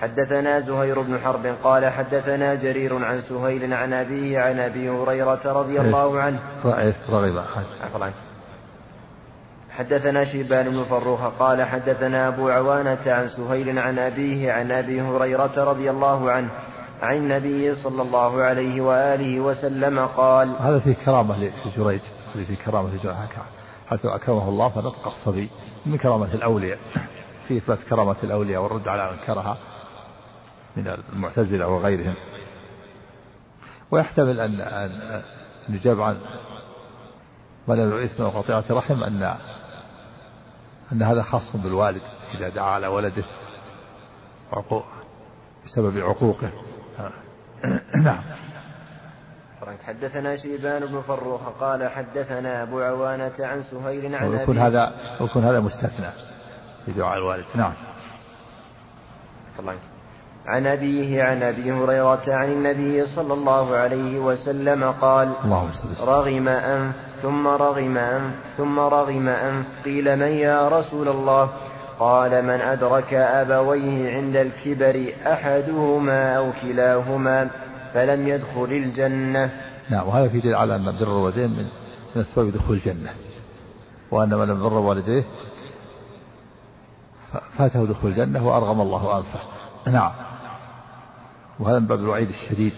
حدثنا زهير بن حرب قال حدثنا جرير عن سهيل عن أبيه عن أبي هريرة رضي الله عنه. رغب حدثنا شيبان بن فروخ قال حدثنا أبو عوانة عن سهيل عن أبيه عن أبي هريرة رضي الله عنه عن النبي صلى الله عليه وآله وسلم قال هذا في كرامة لجريج في كرامة لجريج. حيث أكرمه الله فنطق الصبي من كرامة الأولياء في إثبات كرامة الأولياء والرد على من كرها من المعتزلة وغيرهم. ويحتمل أن أن نجاب عن ولد الإثم وقطيعة رحم أن أن هذا خاص بالوالد إذا دعا على ولده عقوق بسبب عقوقه. نعم. حدثنا شيبان بن فروخ قال حدثنا أبو عوانة عن سهيل عن ويكون هذا ويكون هذا مستثنى. في دعاء الوالد. نعم. عن أبيه عن أبي هريرة عن النبي صلى الله عليه وسلم قال اللهم رغم أنف ثم رغم أنف ثم رغم أنف قيل من يا رسول الله؟ قال من أدرك أبويه عند الكبر أحدهما أو كلاهما فلم يدخل الجنة. نعم وهذا في دليل على أن بر الوالدين من من أسباب دخول الجنة وأن من بر والديه فاته دخول الجنة وأرغم الله أنفه نعم. وهذا من باب الوعيد الشديد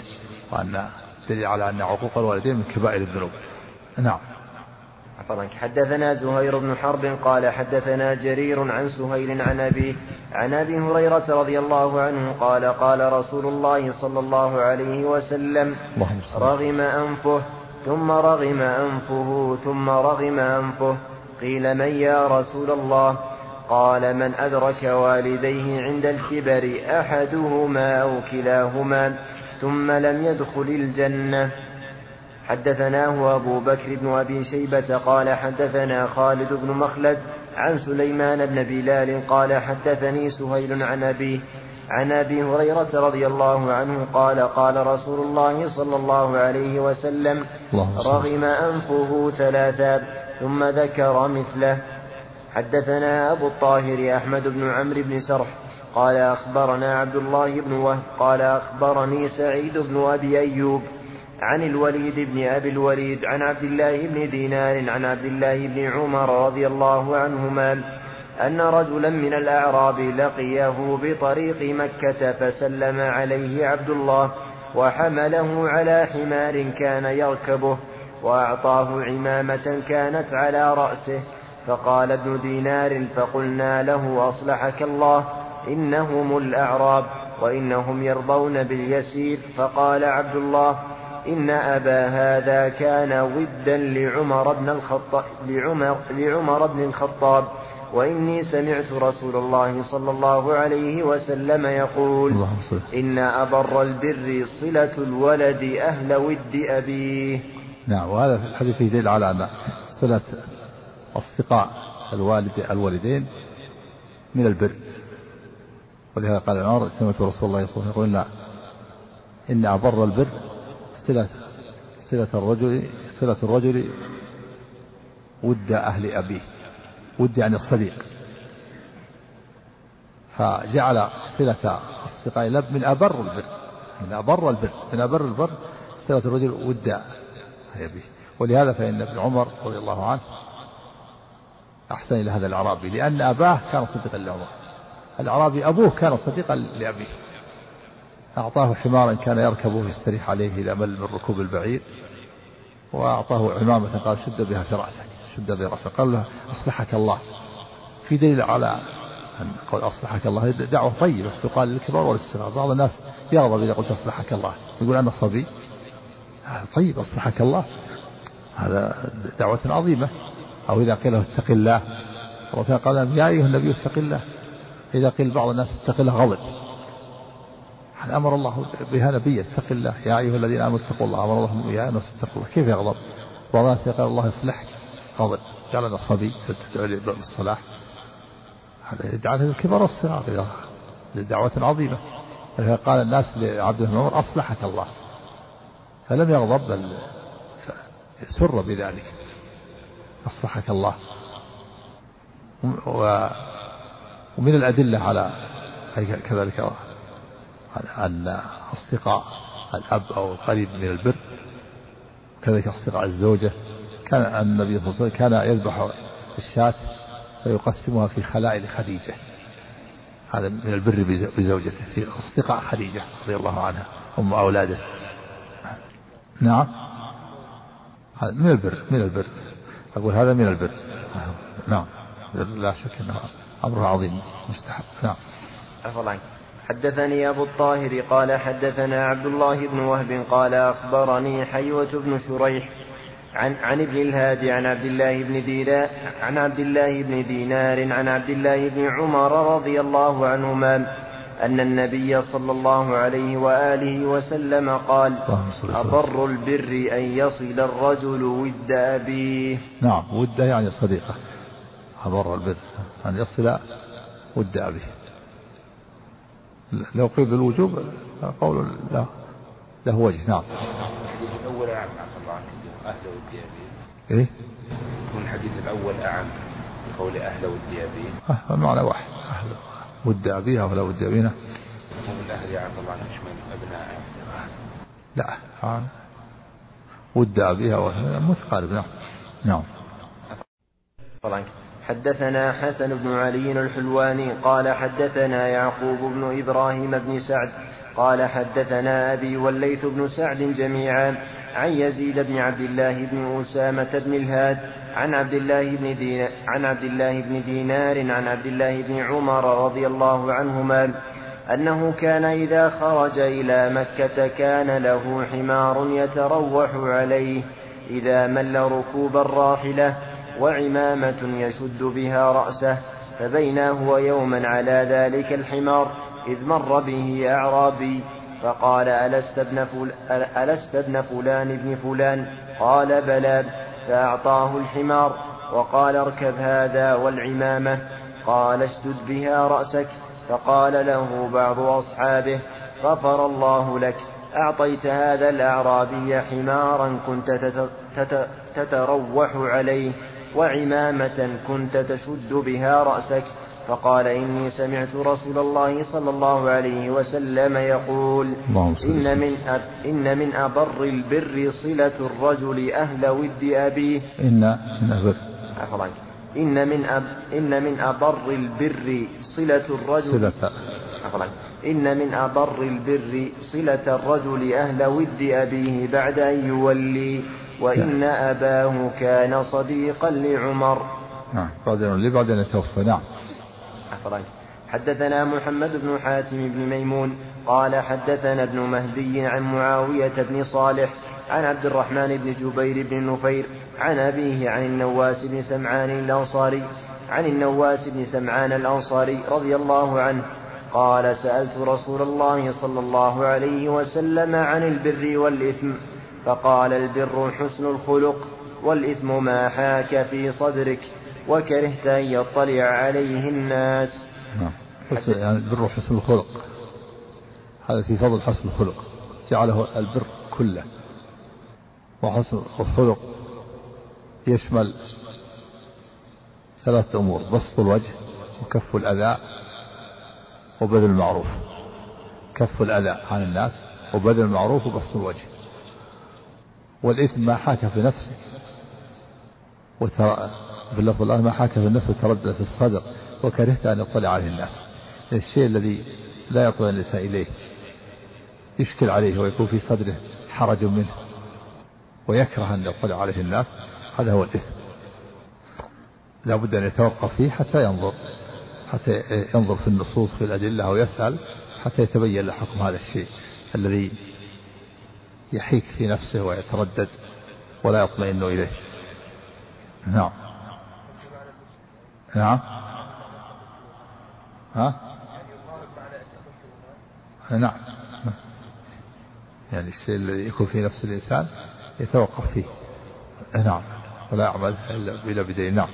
وأن دليل على أن عقوق الوالدين من كبائر الذنوب. نعم. حدثنا زهير بن حرب قال حدثنا جرير عن سهيل عن أبيه عن أبي هريرة رضي الله عنه قال قال رسول الله صلى الله عليه وسلم. رغم أنفه ثم رغم أنفه ثم رغم أنفه. قيل من يا رسول الله؟ قال من أدرك والديه عند الكبر أحدهما أو كلاهما ثم لم يدخل الجنة. حدثناه أبو بكر بن أبي شيبة قال حدثنا خالد بن مخلد عن سليمان بن بلال قال حدثني سهيل عن أبيه عن أبي هريرة رضي الله عنه قال قال رسول الله صلى الله عليه وسلم رغم أنفه ثلاثا ثم ذكر مثله. حدثنا أبو الطاهر أحمد بن عمرو بن سرح قال أخبرنا عبد الله بن وهب قال أخبرني سعيد بن أبي أيوب عن الوليد بن أبي الوليد عن عبد الله بن دينار عن عبد الله بن عمر رضي الله عنهما أن رجلا من الأعراب لقيه بطريق مكة فسلم عليه عبد الله وحمله على حمار كان يركبه وأعطاه عمامة كانت على رأسه. فقال ابن دينار فقلنا له أصلحك الله إنهم الأعراب وإنهم يرضون باليسير. فقال عبد الله إن أبا هذا كان ودا لعمر بن الخطاب لعمر, لعمر بن الخطاب. وإني سمعت رسول الله صلى الله عليه وسلم يقول إن أبر البر صلة الولد أهل ود أبيه. نعم وهذا في الحديث يدل على أن صلة أصدقاء الوالد الوالدين من البر. ولهذا قال عمر سمعت رسول الله صلى الله عليه وسلم يقول إن أبر البر صلة صلة الرجل صلة الرجل ود أهل أبيه ود يعني الصديق. فجعل صلة أصدقاء الأب من أبر البر من أبر البر من أبر البر صلة الرجل ود أبيه. ولهذا فإن ابن عمر رضي الله عنه أحسن إلى هذا الأعرابي لأن أباه كان صديقا لعمر. الأعرابي أبوه كان صديقا لأبيه. أعطاه حمارا كان يركبه يستريح عليه إذا مل من ركوب البعير وأعطاه عمامة قال شد بها في رأسك شد بها رأسك. قال له أصلحك الله. في دليل على أن قول أصلحك الله دعوة طيبة تقال للكبار وللصغار بعض الناس يغضب إذا قلت أصلحك الله. يقول أنا صبي. طيب أصلحك الله. هذا دعوة عظيمة. أو إذا قيل له اتق الله. الله قال يا أيها النبي اتق الله. إذا قيل بعض الناس اتق الله غضب. أمر الله بها نبيا. اتق الله. يا أيها الذين آمنوا اتقوا الله. أمر الله يا الناس اتقوا الله. كيف يغضب؟ بعض الناس قال الله يصلحك غضب. قال أنا صبي. تدعو بالصلاح هذا يدعى الكبر والصغار دعوة عظيمة. قال الناس لعبد الله عمر أصلحك الله. فلم يغضب بل سر بذلك. أصلحك الله. ومن الأدلة على كذلك أن أصدقاء الأب أو القريب من البر. كذلك أصدقاء الزوجة. كان النبي صلى الله عليه وسلم كان يذبح الشاة فيقسمها في خلائل خديجة. هذا من البر بزوجته في أصدقاء خديجة رضي الله عنها أم أولاده. نعم. هذا من البر من البر. أقول هذا من البر. نعم. لا شك أنه أمر عظيم مستحب. نعم. عفوا عنك. حدثني أبو الطاهر قال حدثنا عبد الله بن وهب قال أخبرني حيوة بن شريح عن عن ابن الهادي عن عبد الله بن دينار عن عبد الله بن دينار عن عبد الله بن عمر رضي الله عنهما أن النبي صلى الله عليه وآله وسلم قال أبر البر أن يصل الرجل ود أبيه. نعم ود يعني صديقه. أبر البر أن يصل ود أبيه. لو قيل بالوجوب قول لا. له وجه نعم. الحديث الأول أعم الله عنه أهل أبيه إيه؟ يكون الحديث الأول أعم بقول أهل أبيه أه المعنى واحد. أهل ود أبيها ولا ود أبينا. هم الأهل يعرف الله عنه يشمل أبناء لا آه. ود أبيها متقارب نعم. نعم. حدثنا حسن بن علي الحلواني قال حدثنا يعقوب بن إبراهيم بن سعد قال حدثنا أبي والليث بن سعد جميعا عن يزيد بن عبد الله بن أسامة بن الهاد عن عبد الله بن دينار عن عبد الله بن دينار عن عبد الله بن عمر رضي الله عنهما أنه كان إذا خرج إلى مكة كان له حمار يتروح عليه إذا مل ركوب الراحلة وعمامة يشد بها رأسه فبينا هو يوما على ذلك الحمار إذ مر به أعرابي فقال ألست ابن, فل... ألست ابن فلان ابن فلان؟ قال بلى فأعطاه الحمار وقال اركب هذا والعمامة. قال اشدد بها رأسك فقال له بعض أصحابه غفر الله لك أعطيت هذا الأعرابي حمارا كنت تتروح عليه. وعمامة كنت تشد بها رأسك فقال إني سمعت رسول الله صلى الله عليه وسلم يقول إن من أب إن من أبر البر صلة الرجل أهل ود أبيه. إن من أبر. إن من أب إن من أبر البر صلة الرجل صلة. إن من أبر البر صلة الرجل أهل ود أبيه بعد أن يولي. وإن أباه كان صديقا لعمر. نعم بعدين اللي بعدين يتوفى نعم حدثنا محمد بن حاتم بن ميمون قال حدثنا ابن مهدي عن معاوية بن صالح عن عبد الرحمن بن جبير بن نفير عن أبيه عن النواس بن سمعان الأنصاري عن النواس بن سمعان الأنصاري رضي الله عنه قال سألت رسول الله صلى الله عليه وسلم عن البر والإثم فقال البر حسن الخلق والإثم ما حاك في صدرك وكرهت أن يطلع عليه الناس. نعم. يعني البر حسن الخلق. هذا في فضل حسن الخلق. جعله البر كله. وحسن الخلق يشمل ثلاثة أمور بسط الوجه وكف الأذى وبذل المعروف. كف الأذى عن الناس وبذل المعروف وبسط الوجه. والإثم ما حاك في نفسه. وترى في اللفظ الآن ما حاك في النفس وتردد في الصدر وكرهت أن يطلع عليه الناس. الشيء الذي لا يطمئن الإنسان إليه يشكل عليه ويكون في صدره حرج منه ويكره أن يطلع عليه الناس. هذا هو الإثم. لا بد أن يتوقف فيه حتى ينظر حتى ينظر في النصوص في الأدلة أو يسأل حتى يتبين له حكم هذا الشيء الذي يحيك في نفسه ويتردد ولا يطمئن إليه. نعم. نعم. ها؟ نعم. يعني الشيء الذي يكون في نفس الإنسان يتوقف فيه. نعم. ولا يعمل إلا بدين. نعم.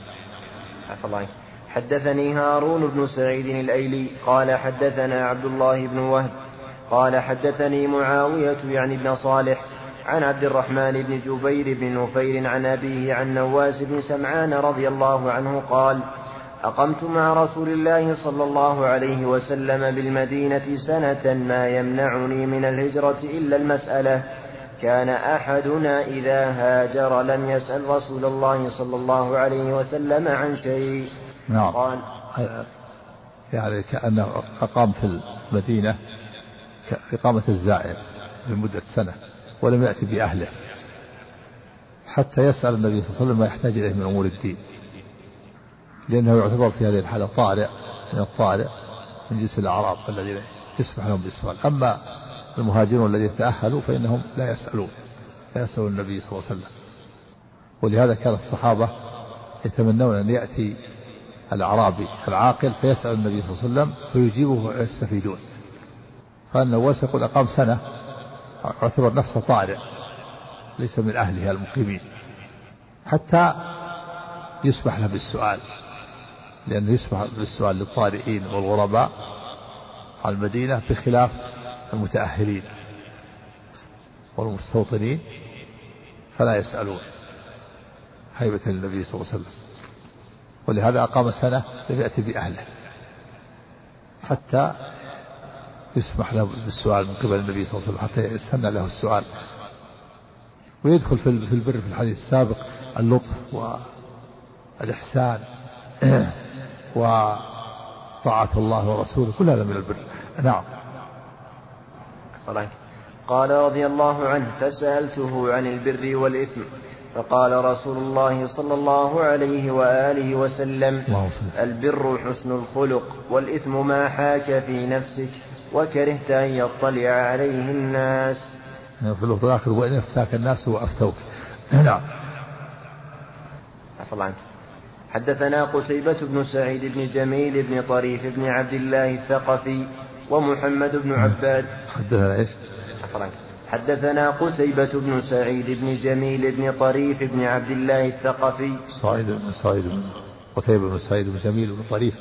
عفى الله حدثني هارون بن سعيد الأيلي قال حدثنا عبد الله بن وهب قال حدثني معاوية يعني ابن صالح عن عبد الرحمن بن جبير بن نفير عن أبيه عن نواس بن سمعان رضي الله عنه قال أقمت مع رسول الله صلى الله عليه وسلم بالمدينة سنة ما يمنعني من الهجرة إلا المسألة. كان أحدنا إذا هاجر لم يسأل رسول الله صلى الله عليه وسلم عن شيء. نعم. قال يعني كأنه أقام في المدينة كإقامة الزائر لمدة سنة ولم يأتي بأهله حتى يسأل النبي صلى الله عليه وسلم ما يحتاج إليه من أمور الدين لأنه يعتبر في هذه الحالة طارئ من الطارئ من جنس الأعراب الذين يسمح لهم بالسؤال. أما المهاجرون الذين تأهلوا فإنهم لا يسألون لا يسألون النبي صلى الله عليه وسلم. ولهذا كان الصحابة يتمنون أن يأتي الأعرابي العاقل فيسأل النبي صلى الله عليه وسلم فيجيبه ويستفيدون. فالنواس يقول أقام سنة. اعتبر نفسه طارئ. ليس من أهلها المقيمين. حتى يسمح له بالسؤال. لأنه يسمح بالسؤال للطارئين والغرباء على المدينة بخلاف المتأهلين والمستوطنين فلا يسألون. هيبة للنبي صلى الله عليه وسلم. ولهذا أقام سنة لم بأهله. حتى يسمح له بالسؤال من قبل النبي صلى الله عليه وسلم حتى يستنى له السؤال. ويدخل في البر في الحديث السابق اللطف والإحسان <clears throat> وطاعة الله ورسوله كل هذا من البر. نعم. قال رضي الله عنه فسألته عن البر والإثم فقال رسول الله صلى الله عليه وآله وسلم. البر حسن الخلق والإثم ما حاك في نفسك. وكرهت أن يطلع عليه الناس. في اللفظ الآخر وإن أفتاك الناس وأفتوك. <clears throat> نعم. عفوا عنك. حدثنا قتيبة بن سعيد بن جميل بن طريف بن عبد الله الثقفي ومحمد بن عباد. حدثنا إيش؟ عفوا عنك. حدثنا قتيبة بن سعيد بن جميل بن طريف بن عبد الله الثقفي. صعيد بن سعيد قتيبة بن سعيد بن جميل بن طريف.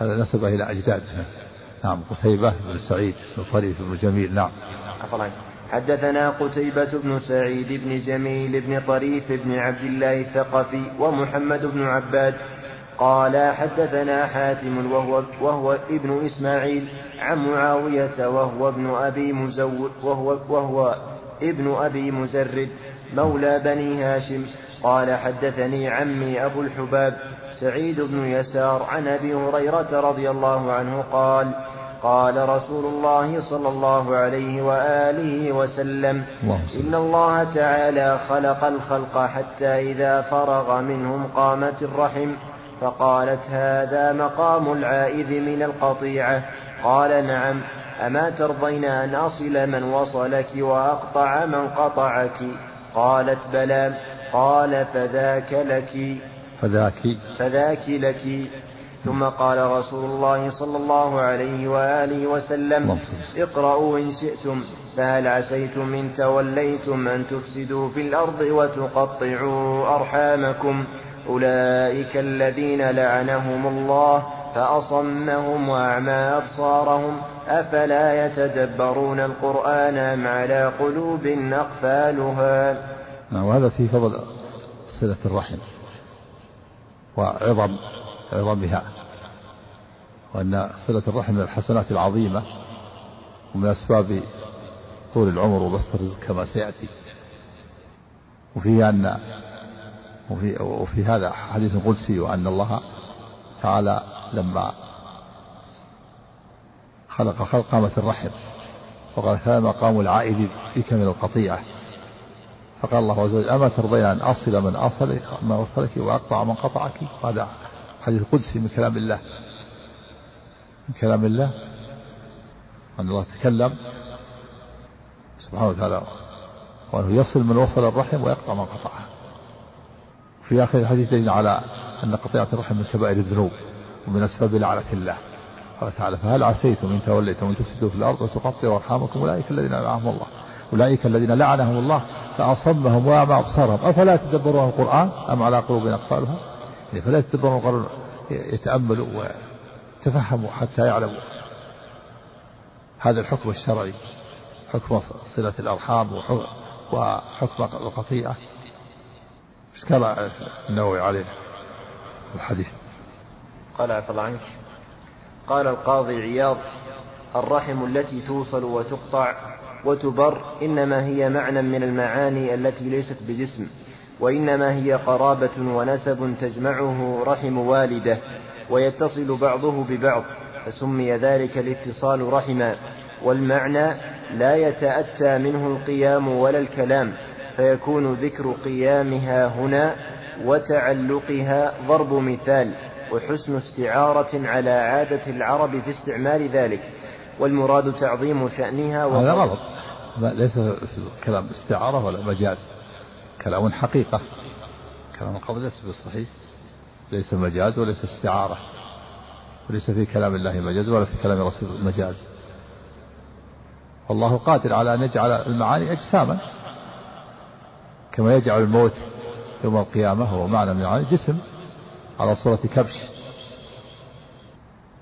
هذا نسبه إلى أجداده نعم قتيبة بن سعيد بن طريف بن جميل نعم. حدثنا قتيبة بن سعيد بن جميل بن طريف بن عبد الله الثقفي ومحمد بن عباد قال حدثنا حاتم وهو, وهو ابن إسماعيل عن معاوية وهو ابن أبي مزود وهو, وهو ابن أبي مزرد مولى بني هاشم قال حدثني عمي أبو الحباب سعيد بن يسار عن أبي هريرة رضي الله عنه قال قال رسول الله صلى الله عليه وآله وسلم إن الله تعالى خلق الخلق حتى إذا فرغ منهم قامت الرحم فقالت هذا مقام العائذ من القطيعة. قال نعم أما ترضين أن أصل من وصلك وأقطع من قطعك؟ قالت بلى. قال فذاك لك. فذاك. فذاك لك. ثم قال رسول الله صلى الله عليه وآله وسلم اقرأوا إن شئتم فهل عسيتم إن توليتم أن تفسدوا في الأرض وتقطعوا أرحامكم؟ أولئك الذين لعنهم الله فأصمهم وأعمى أبصارهم. أفلا يتدبرون القرآن أم على قلوب أقفالها؟ نعم وهذا في فضل صلة الرحم وعظم عظمها وأن صلة الرحم من الحسنات العظيمة ومن أسباب طول العمر وبسط الرزق كما سيأتي. وفيه أن وفي, وفي هذا حديث قدسي وأن الله تعالى لما خلق خلق قامت الرحم وقال كان مقام العائد بك من القطيعة فقال الله عز وجل أما ترضين أن أصل من أصل ما وصلك وأقطع من قطعك؟ هذا حديث قدسي من كلام الله. من كلام الله. أن الله تكلم سبحانه وتعالى وأنه يصل من وصل الرحم ويقطع من قطعه. في آخر الحديث دليل على أن قطيعة الرحم من كبائر الذنوب ومن أسباب لعنة الله. قال تعالى فهل عسيتم إن توليتم أن تفسدوا في الأرض وتقطعوا أرحامكم؟ أولئك الذين لعنهم الله. أولئك الذين لعنهم الله فأصمهم وأعمى أبصارهم أفلا يتدبرون القرآن أم على قلوب أقفالها؟ يعني فلا يتدبرون القرآن يتأملوا ويتفهموا حتى يعلموا. هذا الحكم الشرعي حكم صلة الأرحام وحكم القطيعة اشكال النووي عليه الحديث؟ قال عفى الله عنك. قال القاضي عياض الرحم التي توصل وتقطع وتبر إنما هي معنى من المعاني التي ليست بجسم وإنما هي قرابة ونسب تجمعه رحم والده ويتصل بعضه ببعض فسمي ذلك الاتصال رحما والمعنى لا يتأتى منه القيام ولا الكلام فيكون ذكر قيامها هنا وتعلقها ضرب مثال وحسن استعارة على عادة العرب في استعمال ذلك. والمراد تعظيم شأنها هذا غلط. ليس كلام استعارة ولا مجاز. كلام حقيقة. كلام القول ليس بالصحيح. ليس مجاز وليس استعارة. وليس في كلام الله مجاز ولا في كلام رسول مجاز. والله قادر على أن يجعل المعاني أجساما. كما يجعل الموت يوم القيامة هو معنى من المعاني جسم على صورة كبش.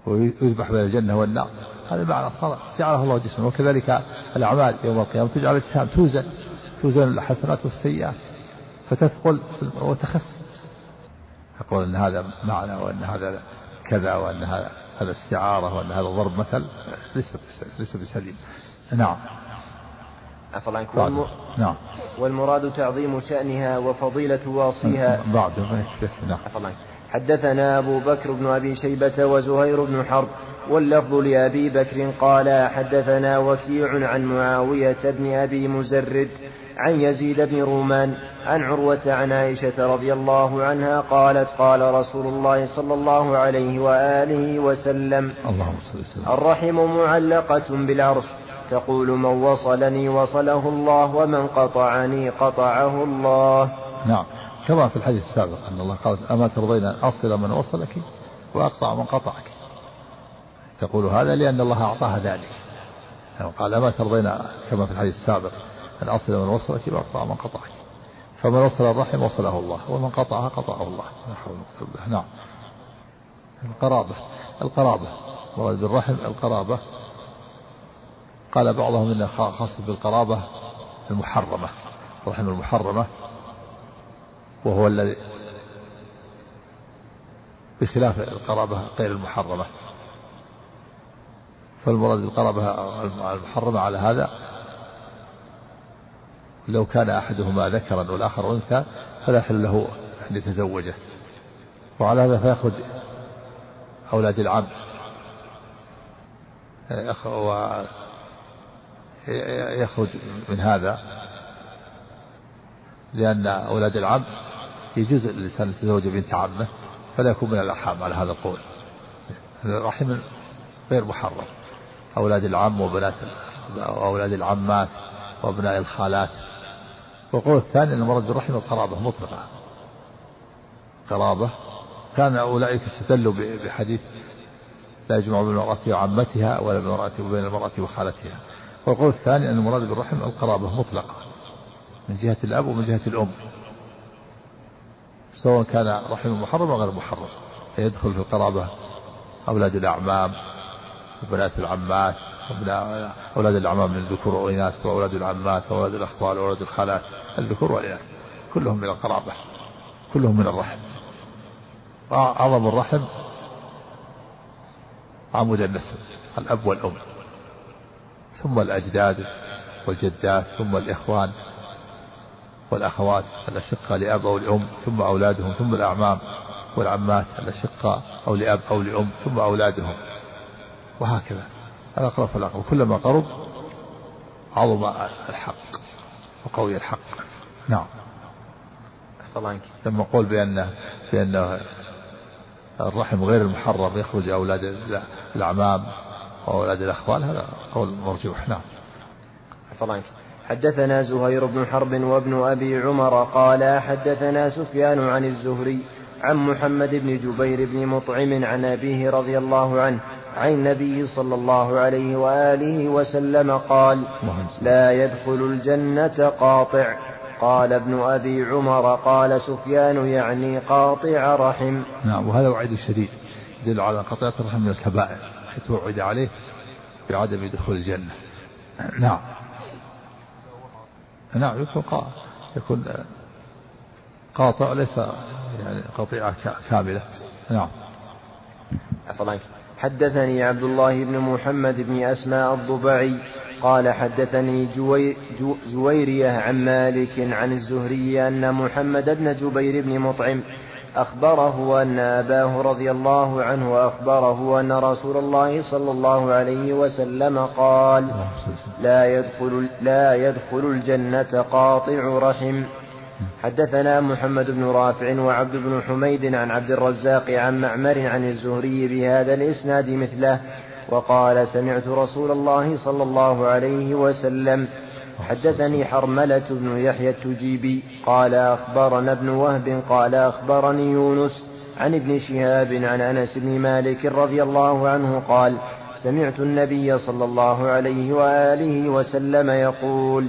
ويذبح بين الجنة والنار. هذا معنى صار جعله الله جسما وكذلك الأعمال يوم القيامة. تجعل أجسام توزن. توزن الحسنات والسيئات. فتثقل وتخف. يقول أن هذا معنى وأن هذا كذا وأن هذا هذا استعارة وأن هذا ضرب مثل. ليس ليس بسليم. نعم. الله عنك. نعم. والمراد تعظيم شأنها وفضيلة واصيها. بعد. ما يكفي نعم. الله عنك. حدثنا أبو بكر بن أبي شيبة وزهير بن حرب واللفظ لأبي بكر قال حدثنا وكيع عن معاوية بن أبي مزرد عن يزيد بن رومان عن عروة عن عائشة رضي الله عنها قالت قال رسول الله صلى الله عليه وآله وسلم اللهم صل وسلم. الرحم معلقة بالعرش تقول من وصلني وصله الله ومن قطعني قطعه الله. نعم. كما في الحديث السابق أن الله قال أما ترضين أن أصل من وصلك وأقطع من قطعك. تقول هذا لأن الله أعطاها ذلك. يعني قال أما ترضين كما في الحديث السابق أن أصل من وصلك وأقطع من قطعك. فمن وصل الرحم وصله الله ومن قطعها قطعه الله. لا حول نعم. القرابة. القرابة. مراد بالرحم القرابة. قال بعضهم انه خاص بالقرابة المحرمة. الرحم المحرمة. وهو الذي بخلاف القرابة غير المحرمة. فالمراد بالقرابة المحرمة على هذا لو كان أحدهما ذكرا والآخر أنثى فلا يحل له أن يتزوجه. وعلى هذا فيخرج أولاد العم. يخرج من هذا لأن أولاد العم يجوز للإنسان أن يتزوج بنت عمه فلا يكون من الأرحام على هذا القول. الرحم غير محرم. أولاد العم وبنات وأولاد العمات وأبناء الخالات. والقول الثاني أن المرض بالرحم القرابة مطلقة. قرابة كان أولئك استدلوا بحديث لا يجمع بين المرأة وعمتها ولا بين المرأة وخالتها. والقول الثاني أن المراد بالرحم القرابة مطلقة. من جهة الأب ومن جهة الأم. سواء كان رحم محرم أو غير محرم. يدخل في القرابة أولاد الأعمام وبنات العمات وابناء أولاد الأعمام من الذكور والإناث وأولاد العمات وأولاد الأخوال وأولاد الخالات الذكور والإناث. كلهم من القرابة كلهم من الرحم. أعظم الرحم عمود النسب الأب والأم ثم الأجداد والجدات ثم الإخوان. والأخوات الأشقة لأب أو لأم ثم أولادهم ثم الأعمام والعمات الأشقة أو لأب أو لأم ثم أولادهم. وهكذا. الأقرب فالأقرب كلما قرب عظم الحق وقوي الحق. نعم. عنك لما قول بأن بأن الرحم غير المحرم يخرج أولاد الأعمام وأولاد الأخوال هذا قول مرجوح. نعم. عنك حدثنا زهير بن حرب وابن أبي عمر قال حدثنا سفيان عن الزهري عن محمد بن جبير بن مطعم عن أبيه رضي الله عنه عن النبي صلى الله عليه وآله وسلم قال لا يدخل الجنة قاطع. قال ابن أبي عمر قال سفيان يعني قاطع رحم. نعم وهذا وعيد شديد يدل على قطيعة الرحم من الكبائر حيث وعد عليه بعدم دخول الجنة. نعم. نعم يكون قا... يكون قاطع ليس يعني قطيعة كاملة. نعم. حدثني عبد الله بن محمد بن أسماء الضبعي قال حدثني جوي جو جويرية عن مالك عن الزهري أن محمد بن جبير بن مطعم أخبره أن أباه رضي الله عنه أخبره أن رسول الله صلى الله عليه وسلم قال لا يدخل, لا يدخل الجنة قاطع رحم. حدثنا محمد بن رافع وعبد بن حميد عن عبد الرزاق عن معمر عن الزهري بهذا الإسناد مثله وقال سمعت رسول الله صلى الله عليه وسلم حدثني حرملة بن يحيى التجيبي قال أخبرنا ابن وهب قال أخبرني يونس عن ابن شهاب عن أنس بن مالك رضي الله عنه قال سمعت النبي صلى الله عليه وآله وسلم يقول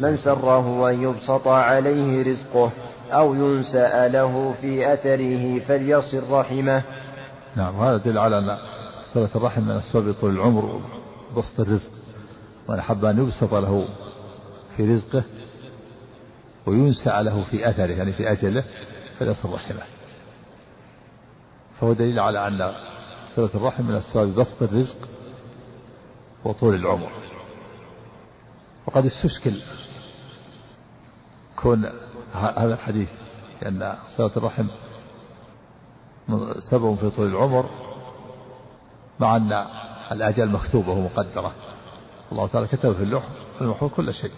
من سره أن يبسط عليه رزقه أو ينسأ له في أثره فليصل رحمه. نعم وهذا دل على أن صلة الرحم من أسباب طول العمر وبسط الرزق من أحب أن يبسط له. في رزقه وينسع له في أثره يعني في أجله فليصل رحمه فهو دليل على أن صلة الرحم من أسباب بسط الرزق وطول العمر. وقد استشكل كون هذا الحديث لأن صلة الرحم سبب في طول العمر مع أن الأجل مكتوبة ومقدرة الله تعالى كتب في اللوح المحفوظ كل شيء.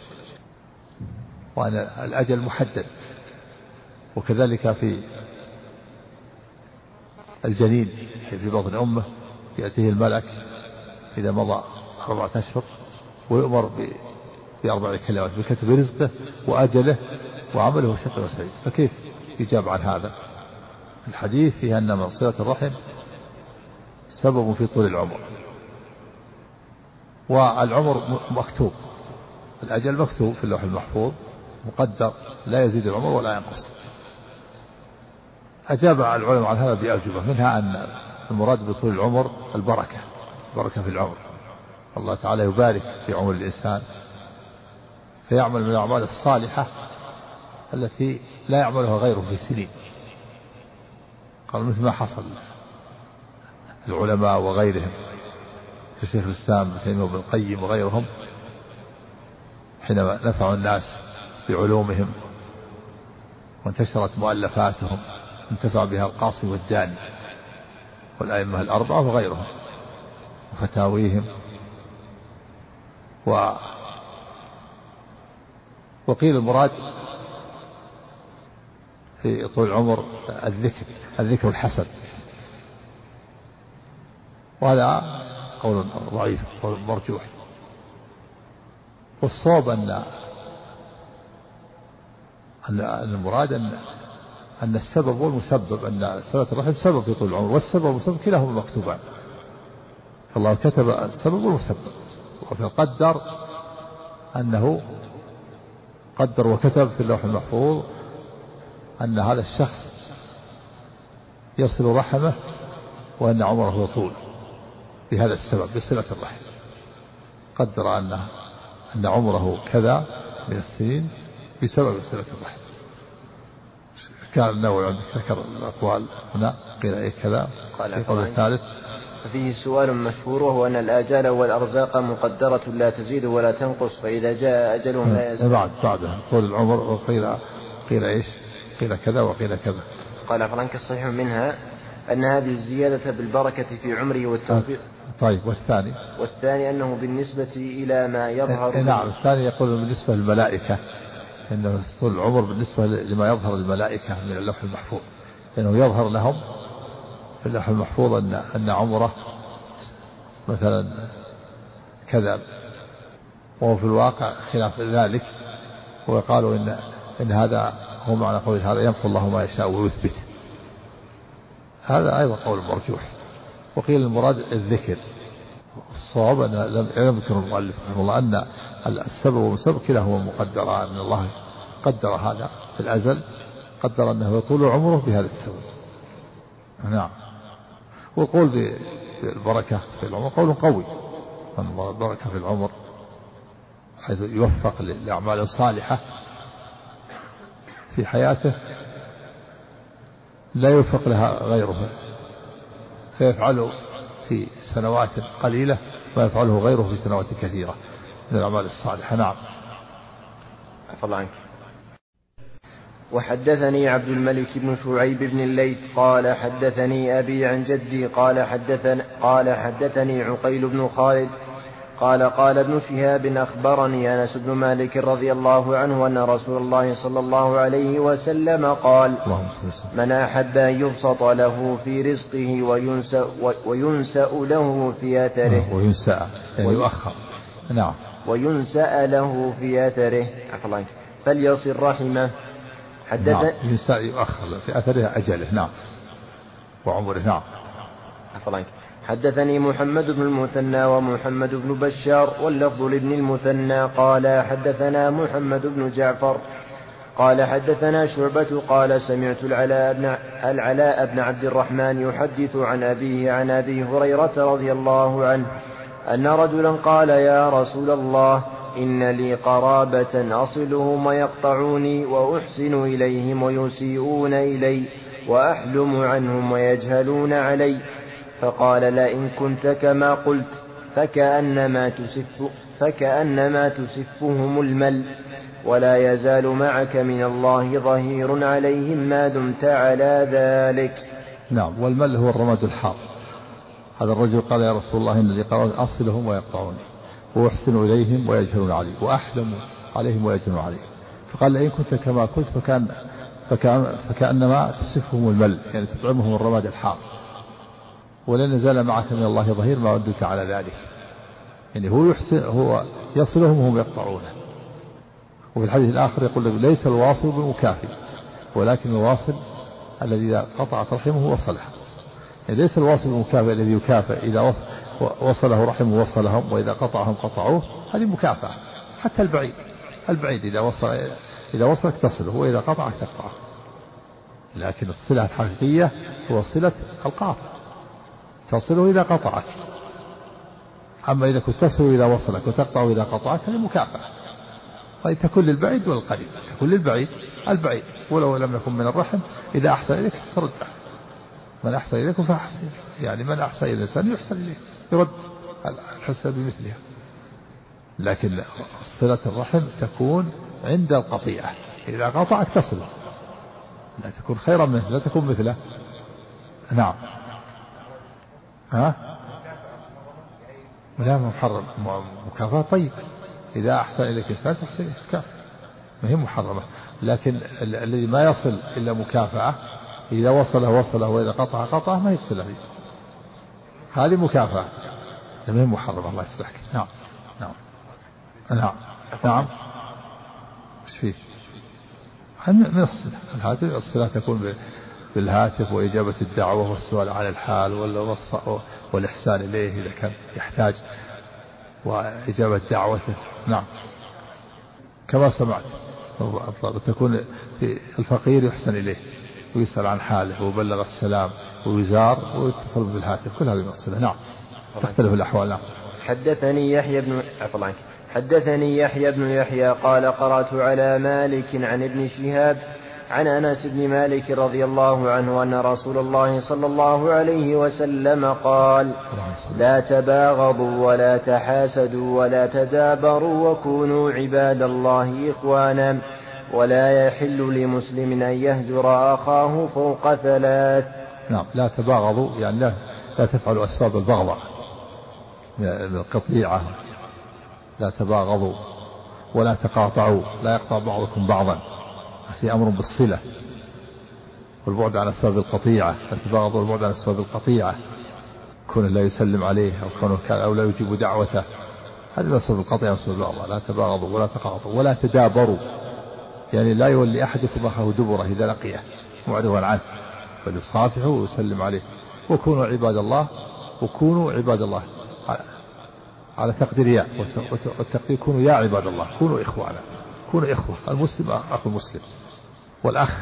وأن الأجل محدد. وكذلك في الجنين في بطن أمه يأتيه الملك إذا مضى أربعة أشهر ويؤمر بأربع كلمات بكتب رزقه وأجله وعمله وشقه وسعيد. فكيف يجاب عن هذا؟ الحديث فيه أن من صلة الرحم سبب في طول العمر. والعمر مكتوب. الأجل مكتوب في اللوح المحفوظ. مقدر لا يزيد العمر ولا ينقص. أجاب العلماء عن هذا بأجوبة منها أن المراد بطول العمر البركة البركة في العمر. الله تعالى يبارك في عمر الإنسان فيعمل من الأعمال الصالحة التي لا يعملها غيره في سنين. قال مثل ما حصل العلماء وغيرهم كشيخ الإسلام ابن تيمية وابن القيم وغيرهم حينما نفعوا الناس بعلومهم وانتشرت مؤلفاتهم انتفع بها القاصي والداني والأئمة الأربعة وغيرهم وفتاويهم و وقيل المراد في طول العمر الذكر الذكر الحسن. وهذا قول ضعيف قول مرجوح. والصواب أن المراد أن أن السبب والمسبب أن صلة الرحم سبب في طول العمر والسبب والمسبب كلاهما مكتوبان. فالله كتب السبب والمسبب. وقدر أنه قدر وكتب في اللوح المحفوظ أن هذا الشخص يصل رحمه وأن عمره يطول بهذا السبب بصلة الرحم. قدر أن أن عمره كذا من السنين بسبب صلة الرحم كان النووي عندك ذكر الأقوال هنا قيل إيه كذا قال القول الثالث. ففيه سؤال مشهور وهو أن الآجال والأرزاق مقدرة لا تزيد ولا تنقص فإذا جاء أجلهم لا يزيد. بعد بعدها. طول العمر وقيل قيل إيش؟ قيل كذا وقيل كذا. قال فرانك الصحيح منها أن هذه الزيادة بالبركة في عمره والتوفيق. طيب والثاني؟ والثاني أنه بالنسبة إلى ما يظهر نعم الثاني يقول بالنسبة للملائكة. إنه طول العمر بالنسبة لما يظهر للملائكة من اللوح المحفوظ إنه يظهر لهم في اللوح المحفوظ أن أن عمره مثلا كذا. وهو في الواقع خلاف ذلك وقالوا إن إن هذا هو معنى قول هذا يمحو الله ما يشاء ويثبت. هذا أيضا قول مرجوح. وقيل المراد الذكر. الصواب أن لم يذكر المؤلف رحمه الله أن السبب والمسبب كلاهما مقدر من الله قدر هذا في الأزل قدر أنه يطول عمره بهذا السبب. نعم. والقول بالبركة في العمر قول قوي. البركة في العمر حيث يوفق لأعمال صالحة في حياته لا يوفق لها غيره فيفعل في سنوات قليلة ما يفعله غيره في سنوات كثيرة من الأعمال الصالحة. نعم. عفى الله عنك. وحدثني عبد الملك بن شعيب بن الليث قال حدثني أبي عن جدي قال حدثني قال حدثني عقيل بن خالد قال قال ابن شهاب أخبرني أنس بن مالك رضي الله عنه أن رسول الله صلى الله عليه وسلم قال من أحب أن يبسط له في رزقه وينسأ, وينسأ له في أثره. وينسأ يعني يؤخر. نعم. وينسأ له في أثره. فليصل رحمه. حدث نعم ينسأ يؤخر في أثره أجله. نعم. وعمره. نعم. الله حدثني محمد بن المثنى ومحمد بن بشار واللفظ لابن المثنى قال حدثنا محمد بن جعفر قال حدثنا شعبة قال سمعت العلاء بن, العلاء بن عبد الرحمن يحدث عن أبيه عن أبي هريرة رضي الله عنه أن رجلا قال يا رسول الله إن لي قرابة أصلهم ويقطعوني وأحسن إليهم ويسيئون إلي وأحلم عنهم ويجهلون علي فقال لئن كنت كما قلت فكأنما تسف فكأنما تسفهم المل ولا يزال معك من الله ظهير عليهم ما دمت على ذلك. نعم والمل هو الرماد الحار. هذا الرجل قال يا رسول الله إن قرار أصلهم ويقطعوني وأحسن إليهم ويجهلون علي وأحلم عليهم ويجهلون علي. فقال لئن كنت كما قلت فكأن فكأن فكأنما تسفهم المل يعني تطعمهم الرماد الحار. ولن يزال معك من الله ظهير ما ردك على ذلك. يعني هو يحسن هو يصلهم وهم يقطعونه. وفي الحديث الآخر يقول ليس الواصل بالمكافئ ولكن الواصل الذي إذا قطعت رحمه وصلها. يعني ليس الواصل بالمكافئ الذي يكافئ إذا وصله رحمه وصلهم وإذا قطعهم قطعوه هذه مكافأة. حتى البعيد البعيد إذا وصل إذا وصلك تصله وإذا قطعك تقطعه. لكن الصلة الحقيقية هو صلة القاطع. تصله إذا قطعك. أما إذا كنت تصل إذا وصلك وتقطع إذا قطعك هذه مكافأة. طيب تكون للبعيد والقريب. تكون للبعيد البعيد. ولو لم يكن من الرحم إذا أحسن إليك ترده من أحسن إليكم فأحسن. يعني من أحسن إلى الإنسان يحسن إليه. يرد الحسن بمثلها. لكن صلة الرحم تكون عند القطيعة. إذا قطعك تصله لا تكون خيرا منه لا تكون مثله. نعم. ها؟ لا محرم. مكافأة طيب. إذا أحسن إليك إنسان تحسن تكافئ ما هي محرمة. لكن الذي ما يصل إلا مكافأة إذا وصله وصله وإذا قطع قطعه ما يفصل عليه هذه مكافأة. ما هي محرمة الله يصلحك. نعم. نعم. نعم. نعم. إيش فيه؟ من الصلة هذه الصلة تكون بالهاتف وإجابة الدعوة والسؤال على الحال والإحسان إليه إذا كان يحتاج وإجابة دعوته. نعم. كما سمعت تكون في الفقير يحسن إليه ويسأل عن حاله ويبلغ السلام ويزار ويتصل بالهاتف. كل هذه من الصلة نعم. تختلف الأحوال. نعم. حدثني يحيى بن عنك. حدثني يحيى بن يحيى قال قرأت على مالك عن ابن شهاب عن أنس بن مالك رضي الله عنه أن رسول الله صلى الله عليه وسلم قال لا تباغضوا ولا تحاسدوا ولا تدابروا وكونوا عباد الله إخوانا ولا يحل لمسلم أن يهجر أخاه فوق ثلاث. نعم لا تباغضوا يعني لا لا تفعلوا أسباب البغضاء من القطيعة. لا تباغضوا ولا تقاطعوا لا يقطع بعضكم بعضا. في أمر بالصلة والبعد عن أسباب القطيعة لا تباغضوا والبعد عن أسباب القطيعة كونه لا يسلم عليه أو كونه كان أو لا يجيب دعوته. هذه من أسباب القطيعة وأسباب البغضاء لا تباغضوا ولا تقاطعوا ولا تدابروا. يعني لا يولي أحدكم أخاه دبره إذا لقيه معرضا عنه. بل يصافحه ويسلم عليه. وكونوا عباد الله وكونوا عباد الله. على تقدير يا والتقدير كونوا يا عباد الله كونوا إخوانا كونوا إخوة. المسلم أخو المسلم والأخ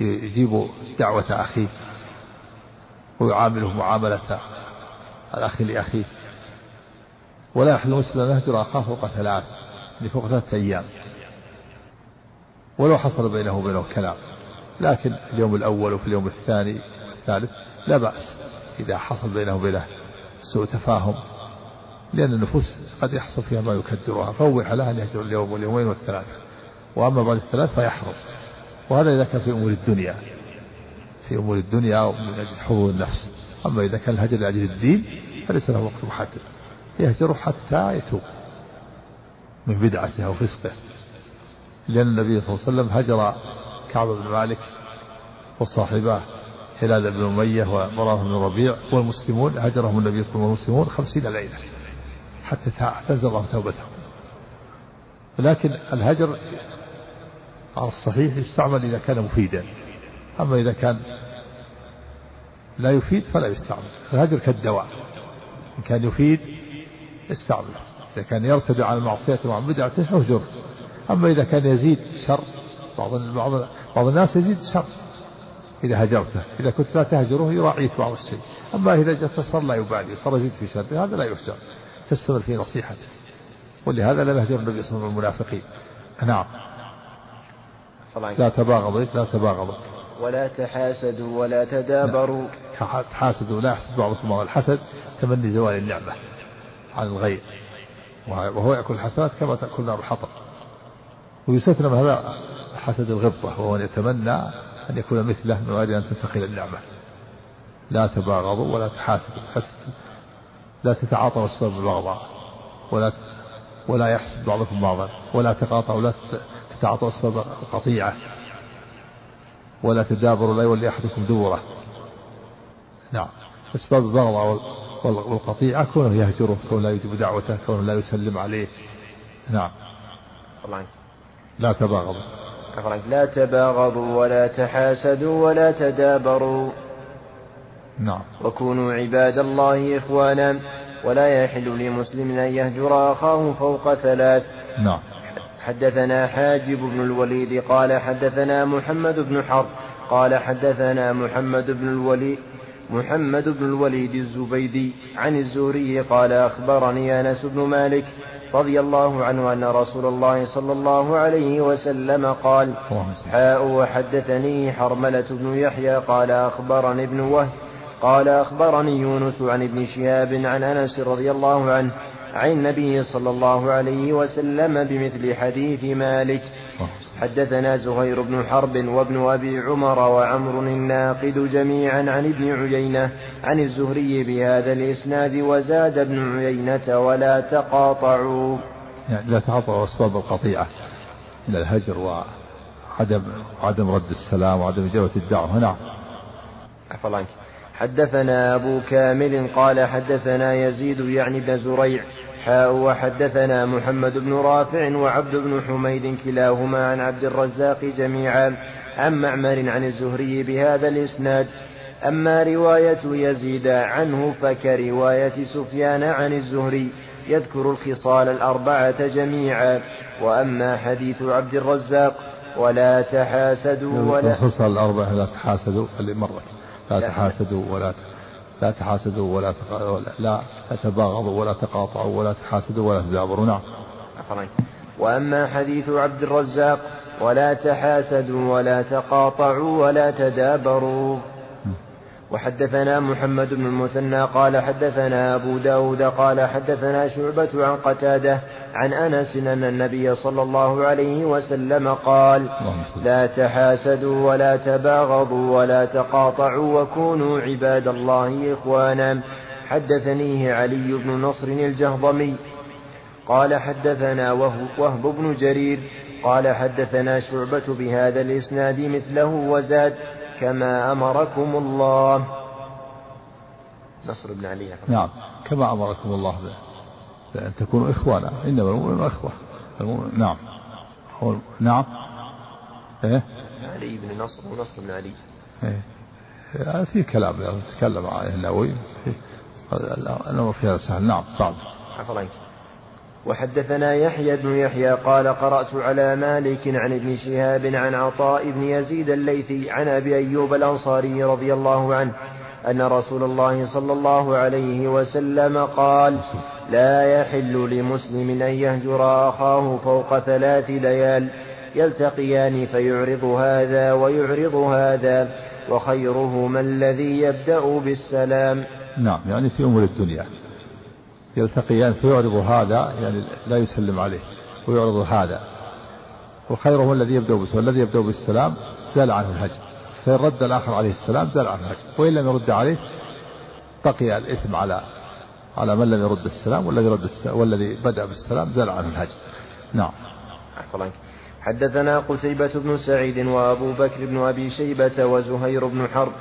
يجيب دعوة أخيه ويعامله معاملة الأخ لأخيه. ولا يحل المسلم أن يهجر أخاه فوق ثلاث لفوق ثلاثة أيام. ولو حصل بينه وبينه كلام لكن اليوم الأول وفي اليوم الثاني والثالث لا بأس إذا حصل بينه وبينه سوء تفاهم. لأن النفوس قد يحصل فيها ما يكدرها. فوح لها أن يهجر اليوم واليومين والثلاثة. وأما بعد الثلاث فيحرم. وهذا إذا كان في أمور الدنيا. في أمور الدنيا ومن أجل حظوظ النفس. أما إذا كان الهجر لأجل الدين فليس له وقت محدد. يهجر حتى يتوب. من بدعته أو فسقه لأن النبي صلى الله عليه وسلم هجر كعب بن مالك وصاحباه هلال بن أمية ومراه بن ربيع والمسلمون هجرهم النبي صلى الله عليه وسلم والمسلمون خمسين ليلة. حتى اعتزل الله توبتهم لكن الهجر على الصحيح يستعمل إذا كان مفيدا. أما إذا كان لا يفيد فلا يستعمل. الهجر كالدواء. إن كان يفيد استعمله إذا كان يرتدع على المعصية وعن بدعته اهجره أما إذا كان يزيد شر بعض بعض الناس يزيد شر إذا هجرته. إذا كنت لا تهجره يراعيك بعض الشيء. أما إذا جلس صار لا يبالي صار يزيد في شره هذا لا يهجر تستمر في نصيحته ولهذا لم يهجر النبي صلى الله عليه وسلم المنافقين نعم. لا تباغضوا لا تباغضوا. ولا تحاسدوا ولا تدابروا. تحاسدوا لا يحسد بعضكم بعض الحسد تمني زوال النعمة عن الغير. وهو يأكل الحسنات كما تأكل نار الحطب. ويستثنى من هذا حسد الغبطة وهو أن يتمنى أن يكون مثله من غير أن تنتقل النعمة. لا تباغضوا ولا تحاسدوا. لا تتعاطوا أسباب البغضاء ولا ولا يحسد بعضكم بعضا ولا تقاطعوا ولا تتعاطوا أسباب القطيعة ولا تدابروا لا يولي أحدكم دوره. نعم. أسباب البغضاء والقطيعة كونه يهجره كونه لا يجيب دعوته كونه لا يسلم عليه. نعم. لا تباغضوا. لا تباغضوا ولا تحاسدوا ولا تدابروا. نعم. وكونوا عباد الله إخوانا ولا يحل لمسلم أن يهجر أخاه فوق ثلاث. نعم. حدثنا حاجب بن الوليد قال حدثنا محمد بن حرب قال حدثنا محمد بن الوليد محمد بن الوليد الزبيدي عن الزهري قال أخبرني أنس بن مالك رضي الله عنه أن رسول الله صلى الله عليه وسلم قال حاء وحدثني حرملة بن يحيى قال أخبرني ابن وهب قال أخبرني يونس عن ابن شهاب عن أنس رضي الله عنه عن النبي صلى الله عليه وسلم بمثل حديث مالك. حدثنا زهير بن حرب وابن أبي عمر وعمر الناقد جميعا عن ابن عيينة عن الزهري بهذا الإسناد وزاد ابن عيينة ولا تقاطعوا. يعني لا تقاطعوا أسباب القطيعة من الهجر وعدم عدم رد السلام وعدم إجابة الدعوة. نعم. عفوا عنك. حدثنا أبو كامل قال حدثنا يزيد يعني بن زريع حاء وحدثنا محمد بن رافع وعبد بن حميد كلاهما عن عبد الرزاق جميعا عن معمر عن الزهري بهذا الإسناد. أما رواية يزيد عنه فكرواية سفيان عن الزهري يذكر الخصال الأربعة جميعا. وأما حديث عبد الرزاق ولا تحاسدوا ولا الخصال الأربعة لا تحاسدوا اللي لا تحاسدوا ولا لا تحاسدوا ولا لا تباغضوا ولا تقاطعوا ولا تحاسدوا ولا تدابروا. نعم. وأما حديث عبد الرزاق ولا تحاسدوا ولا تقاطعوا ولا تدابروا. وحدثنا محمد بن المثنى قال حدثنا أبو داود قال حدثنا شعبة عن قتادة عن أنس أن النبي صلى الله عليه وسلم قال لا تحاسدوا ولا تباغضوا ولا تقاطعوا وكونوا عباد الله إخوانا. حدثنيه علي بن نصر الجهضمي. قال حدثنا وهب بن جرير. قال حدثنا شعبة بهذا الإسناد مثله وزاد. كما أمركم الله. نصر بن علي. نعم. كما أمركم الله بأن تكونوا إخوانا. إنما المؤمنون إخوة. المؤمن نعم. نعم. إيه؟ علي بن نصر ونصر بن علي. إيه؟ في كلام تكلم عن النووي. الأمر في هذا سهل نعم بعض عفوا. عنك وحدثنا يحيى بن يحيى قال قرأت على مالك عن ابن شهاب عن عطاء بن يزيد الليثي عن أبي أيوب الأنصاري رضي الله عنه أن رسول الله صلى الله عليه وسلم قال لا يحل لمسلم أن يهجر أخاه فوق ثلاث ليال يلتقيان فيعرض هذا ويعرض هذا وخيرهما الذي يبدأ بالسلام. نعم يعني في أمور الدنيا. يلتقيان فيعرض هذا يعني لا يسلم عليه ويعرض هذا. وخيرهما الذي يبدأ بالسلام الذي يبدأ بالسلام زال عنه الهجر. فإن رد الآخر عليه السلام زال عنه الهجر. وإن لم يرد عليه بقي الإثم على على من لم يرد السلام والذي رد السلام والذي بدأ بالسلام زال عنه الهجر. نعم. حدثنا قتيبة بن سعيد وأبو بكر بن أبي شيبة وزهير بن حرب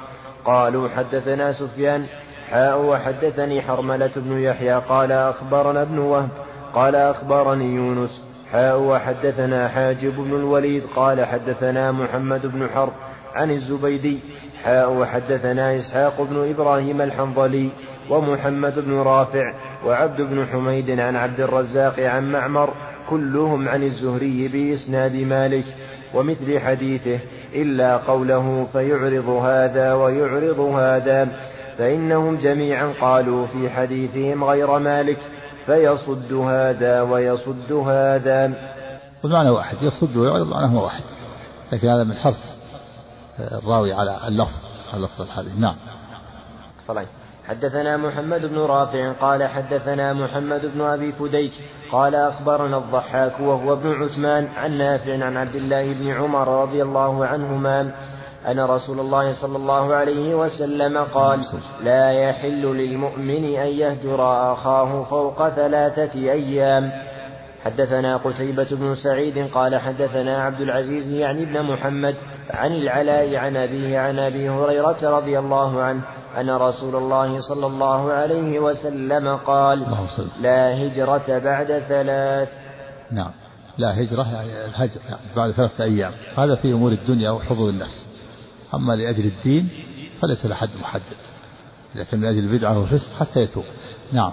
قالوا حدثنا سفيان حاء وحدثني حرملة بن يحيى قال أخبرنا ابن وهب قال أخبرني يونس حاء وحدثنا حاجب بن الوليد قال حدثنا محمد بن حرب عن الزبيدي حاء وحدثنا إسحاق بن إبراهيم الحنظلي ومحمد بن رافع وعبد بن حميد عن عبد الرزاق عن معمر كلهم عن الزهري بإسناد مالك ومثل حديثه إلا قوله فيعرض هذا ويعرض هذا. فإنهم جميعا قالوا في حديثهم غير مالك فيصد هذا ويصد هذا. والمعنى واحد يصد ويعرض معناه واحد. لكن هذا من حرص الراوي على اللفظ على لفظ الحديث. نعم. طبعا. حدثنا محمد بن رافع قال حدثنا محمد بن أبي فديك قال أخبرنا الضحاك وهو ابن عثمان عن نافع عن عبد الله بن عمر رضي الله عنهما أن رسول الله صلى الله عليه وسلم قال لا يحل للمؤمن أن يهجر أخاه فوق ثلاثة أيام. حدثنا قتيبة بن سعيد قال حدثنا عبد العزيز يعني ابن محمد عن العلاء عن أبيه عن أبي هريرة رضي الله عنه أن رسول الله صلى الله عليه وسلم قال لا هجرة بعد ثلاث. نعم. لا هجرة يعني الهجر يعني بعد ثلاثة أيام. هذا في أمور الدنيا وحظوظ النفس. أما لأجل الدين فليس له حد محدد لكن لأجل البدعة والفسق حتى يتوب. نعم.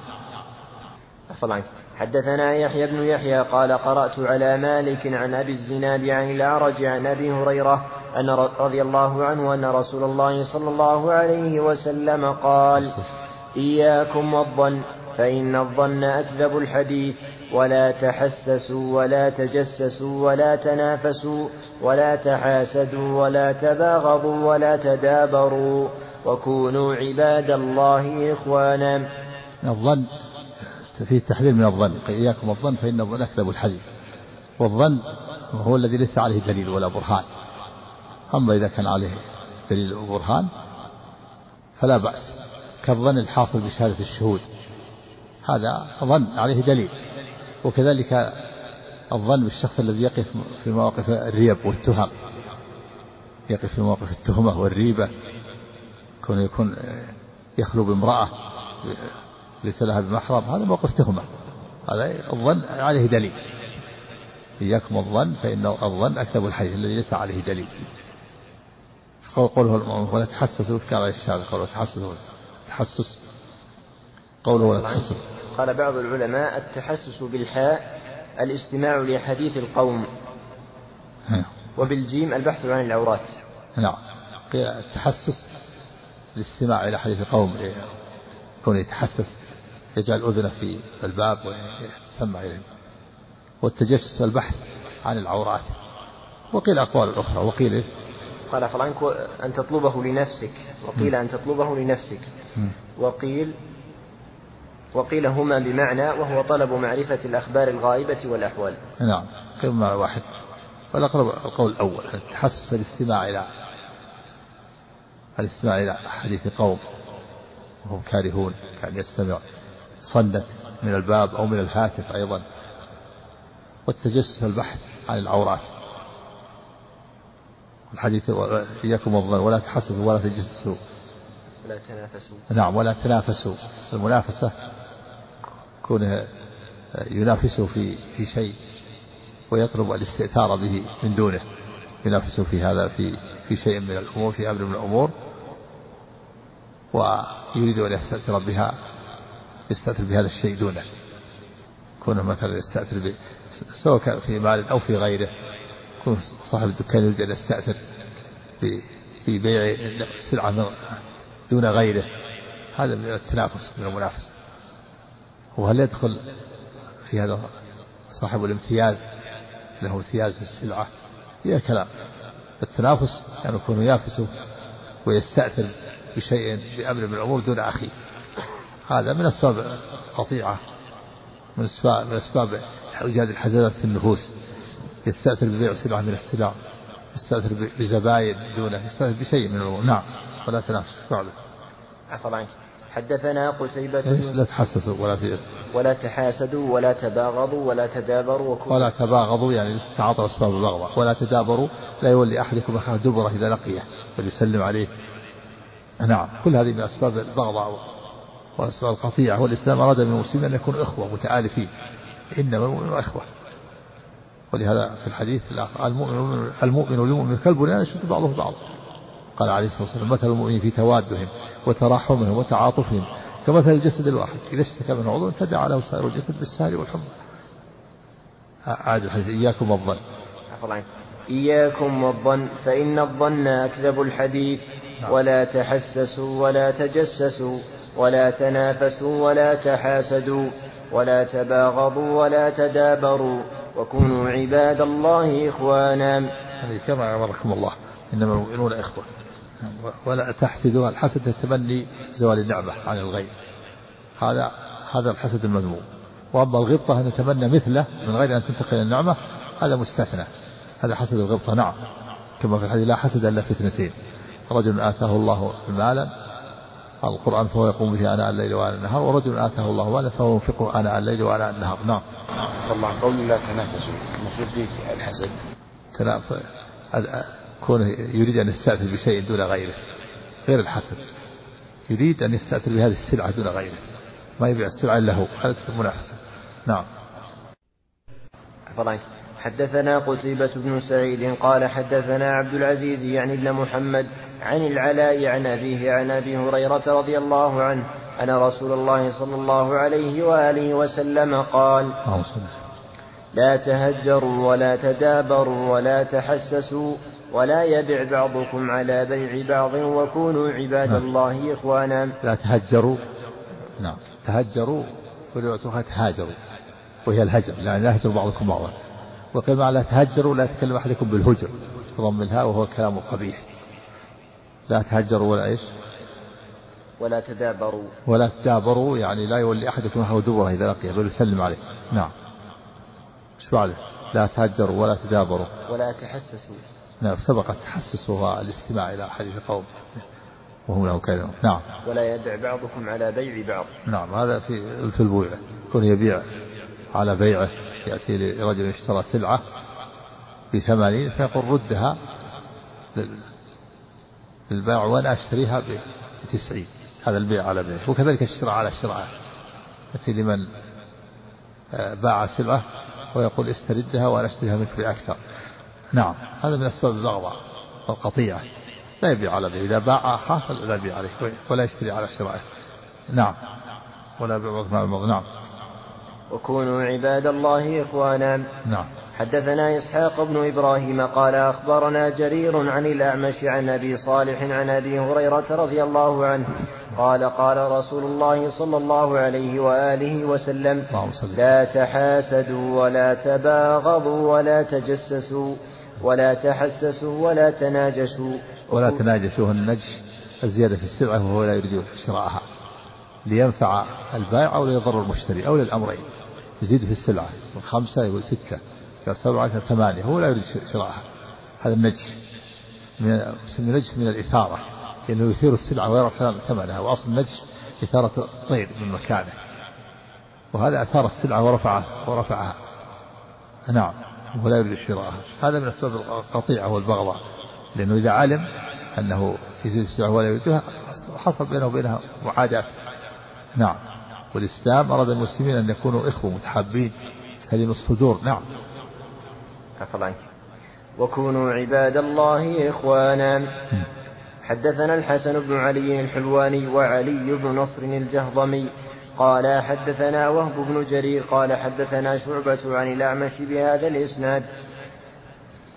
عنك. حدثنا يحيى بن يحيى قال قرأت على مالك عن أبي الزناد عن الأعرج عن أبي هريرة أن رضي الله عنه أن رسول الله صلى الله عليه وسلم قال إياكم والظن فإن الظن أكذب الحديث. ولا تحسسوا ولا تجسسوا ولا تنافسوا ولا تحاسدوا ولا تباغضوا ولا تدابروا وكونوا عباد الله إخوانا. الظن فيه التحذير من الظن إياكم الظن فإن الظن أكذب الحديث. والظن هو الذي ليس عليه دليل ولا برهان. أما إذا كان عليه دليل وبرهان فلا بأس. كالظن الحاصل بشهادة الشهود هذا ظن عليه دليل. وكذلك الظن بالشخص الذي يقف في مواقف الريب والتهم. يقف في مواقف التهمة والريبة. كون يكون يخلو بامرأة ليس لها بمحرم هذا موقف تهمة. هذا الظن عليه دليل. إياكم الظن فإن الظن أكذب الحديث الذي ليس عليه دليل. قوله ولا تحسسوا كان على الشارع قوله تحسسوا تحسس. قوله ولا تحسسوا. قال بعض العلماء التحسس بالحاء الاستماع لحديث القوم وبالجيم البحث عن العورات. نعم. التحسس الاستماع إلى حديث القوم كونه يتحسس يجعل أذنه في الباب ويتسمع إليه. والتجسس البحث عن العورات. وقيل أقوال أخرى وقيل إيش؟ قال فرانك أن تطلبه لنفسك وقيل أن تطلبه لنفسك. وقيل وقيل هما بمعنى وهو طلب معرفة الأخبار الغائبة والأحوال. نعم. كما واحد؟ والأقرب القول الأول. التحسس الاستماع إلى الاستماع إلى حديث قوم وهم كارهون كان يستمع. صنت من الباب أو من الهاتف أيضا. والتجسس البحث عن العورات. الحديث إياكم والظن. ولا تحسسوا ولا تجسسوا. ولا تنافسوا. نعم ولا تنافسوا. المنافسة كونه ينافسه في في شيء ويطلب الاستئثار به من دونه ينافسه في هذا في في شيء من الأمور في أمر من الأمور ويريد أن يستأثر بها يستأثر بهذا الشيء دونه. كونه مثلا يستأثر ب سواء كان في مال أو في غيره يكون صاحب الدكان يريد أن يستأثر في بيع سلعة دون غيره. هذا من التنافس من المنافسة. وهل يدخل في هذا صاحب الامتياز؟ له امتياز في السلعة. فيها كلام. التنافس يعني يكون ينافسه ويستأثر بشيء بأمر من الأمور دون أخيه. هذا من أسباب القطيعة من أسباب من أسباب إيجاد الحزنات في النفوس. يستأثر ببيع سلعة من السلع يستأثر بزباين دونه يستأثر بشيء من الأمور. نعم ولا تنافس. بعده عفوا عنك. حدثنا قتيبة لا تحسسوا ولا في ولا تحاسدوا ولا تباغضوا ولا تدابروا ولا تباغضوا يعني تعاطوا أسباب البغضة ولا تدابروا لا يولي أحدكم أخاه دبرة إذا لقيه وليسلم عليه. نعم كل هذه من أسباب البغضة وأسباب القطيعة والإسلام أراد من المسلمين أن يكونوا إخوة متآلفين. إنما المؤمنون إخوة. ولهذا في الحديث المؤمن المؤمن للمؤمن كالبنيان يشد بعضه بعضا. قال عليه الصلاة والسلام مثل المؤمنين في توادهم وتراحمهم وتعاطفهم كمثل الجسد الواحد. إذا اشتكى من عضو تدعى له سائر الجسد بالسهر والحمى. عاد الحديث. إياكم والظن. إياكم والظن فإن الظن أكذب الحديث. نعم. ولا تحسسوا ولا تجسسوا ولا تنافسوا ولا تحاسدوا ولا تباغضوا ولا تدابروا. وكونوا عباد الله إخوانا. هذه كما أمركم الله. إنما المؤمنون إخوة. ولا تحسدوا الحسد التمني زوال النعمة عن الغير. هذا هذا الحسد المذموم. وأما الغبطة أن يتمنى مثله من غير أن تنتقل النعمة هذا مستثنى. هذا حسد الغبطة نعم. كما في الحديث لا حسد إلا في اثنتين. رجل آتاه الله مالا القرآن فهو يقوم به آناء الليل وآناء النهار ورجل آتاه الله مالا فهو ينفقه آناء الليل وآناء النهار. نعم. طبعا قول لا تنافسوا. فيه الحسد. تنافس كونه يريد أن يستأثر بشيء دون غيره غير الحسد يريد أن يستأثر بهذه السلعة دون غيره. ما يبيع السلعة إلا هو. هذا المنافسة. نعم. حدثنا قتيبة بن سعيد قال حدثنا عبد العزيز يعني ابن محمد عن العلاء عن أبيه عن أبي هريرة رضي الله عنه أن رسول الله صلى الله عليه وآله وسلم قال لا تهجروا ولا تدابروا ولا تحسسوا ولا يبع بعضكم على بيع بعض وكونوا عباد نعم. الله إخوانا. لا تهجروا. نعم. تهجروا ورواية تهاجروا وهي الهجر. لا يهجر بعضكم بعضا. وكما لا تهجروا لا يتكلم أحدكم بالهجر. بضم الهاء وهو كلام قبيح. لا تهجروا ولا إيش؟ ولا تدابروا. ولا تدابروا يعني لا يولي أحدكم هو دبره إذا لقيه بل يسلم عليه. نعم. إيش بعده؟ لا تهجروا ولا تدابروا. ولا تحسسوا. نعم سبق التحسس وهو الاستماع إلى حديث قوم. وهم له كذا نعم. ولا يبع بعضكم على بيع بعض. نعم هذا في في البيوع يكون يبيع على بيعه يأتي لرجل اشترى سلعة بثمانين فيقول ردها للبائع وأنا أشتريها بتسعين. هذا البيع على بيع. وكذلك الشراء على شراء. يأتي لمن آه، باع سلعة ويقول استردها وأنا أشتريها منك بأكثر. نعم. هذا من أسباب البغضاء والقطيعة لا يبيع على بيع إذا باع أخاه لا يبيع عليه ولا يشتري على شرائه نعم. ولا يبيع مع المغض نعم. وكونوا عباد الله إخوانا. نعم. حدثنا إسحاق بن إبراهيم قال أخبرنا جرير عن الأعمش عن أبي صالح عن أبي هريرة رضي الله عنه. قال قال رسول الله صلى الله عليه وآله وسلم. لا تحاسدوا ولا تباغضوا ولا تجسسوا. ولا تحسسوا ولا تناجشوا ولا تناجشوا النجش الزيادة في السلعة وهو لا يريد شراءها لينفع البائع أو ليضر المشتري أو للأمرين. يزيد في السلعة من خمسة يقول ستة إلى سبعة إلى ثمانية هو لا يريد شراءها هذا النجش من النجش من الإثارة. لأنه يثير السلعة ويرى ثمنها وأصل النجش إثارة الطير من مكانه. وهذا أثار السلعة ورفعها ورفعها. نعم. ولا يريد شراءها هذا من أسباب القطيعة والبغضاء لأنه إذا علم أنه يزيد السلعة ولا يريدها حصل بينه وبينها معاداة. نعم. والإسلام أراد المسلمين أن يكونوا إخوة متحابين سليم الصدور. نعم. عفوا عنك. وكونوا عباد الله إخوانا. حدثنا الحسن بن علي الحلواني وعلي بن نصر الجهضمي قال حدثنا وهب بن جرير قال حدثنا شعبة عن الأعمش بهذا الإسناد.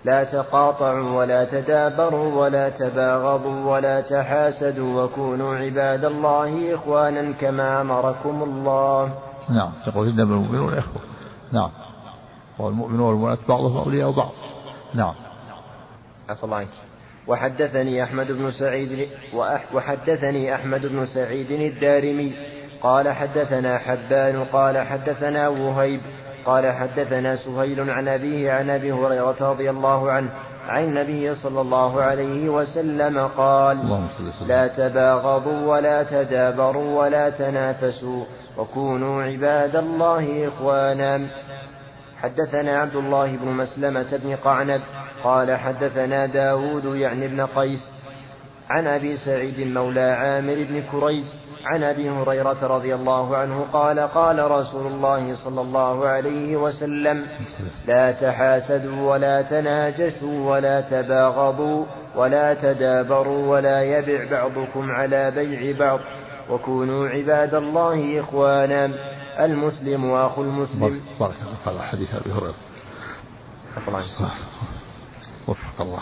لا تقاطعوا ولا تدابروا ولا تباغضوا ولا تحاسدوا وكونوا عباد الله إخوانا كما أمركم الله. نعم يقول إنما المؤمنون إخوة. نعم والمؤمنون والمؤمنات بعضهم أولياء بعض. نعم. عفى الله عنك. وحدثني أحمد بن سعيد وحدثني أحمد بن سعيد الدارمي قال حدثنا حبان قال حدثنا وهيب قال حدثنا سهيل عن أبيه عن أبي هريرة رضي الله عنه عن النبي صلى الله عليه وسلم قال لا تباغضوا ولا تدابروا ولا تنافسوا وكونوا عباد الله إخوانا. حدثنا عبد الله بن مسلمة بن قعنب قال حدثنا داود يعني ابن قيس عن أبي سعيد مولى عامر بن كريس عن أبي هريرة رضي الله عنه قال قال رسول الله صلى الله عليه وسلم لا تحاسدوا ولا تناجشوا ولا تباغضوا ولا تدابروا ولا يبع بعضكم على بيع بعض. وكونوا عباد الله إخوانا المسلم وأخو المسلم. بارك الله حديث أبي هريرة. وفق الله.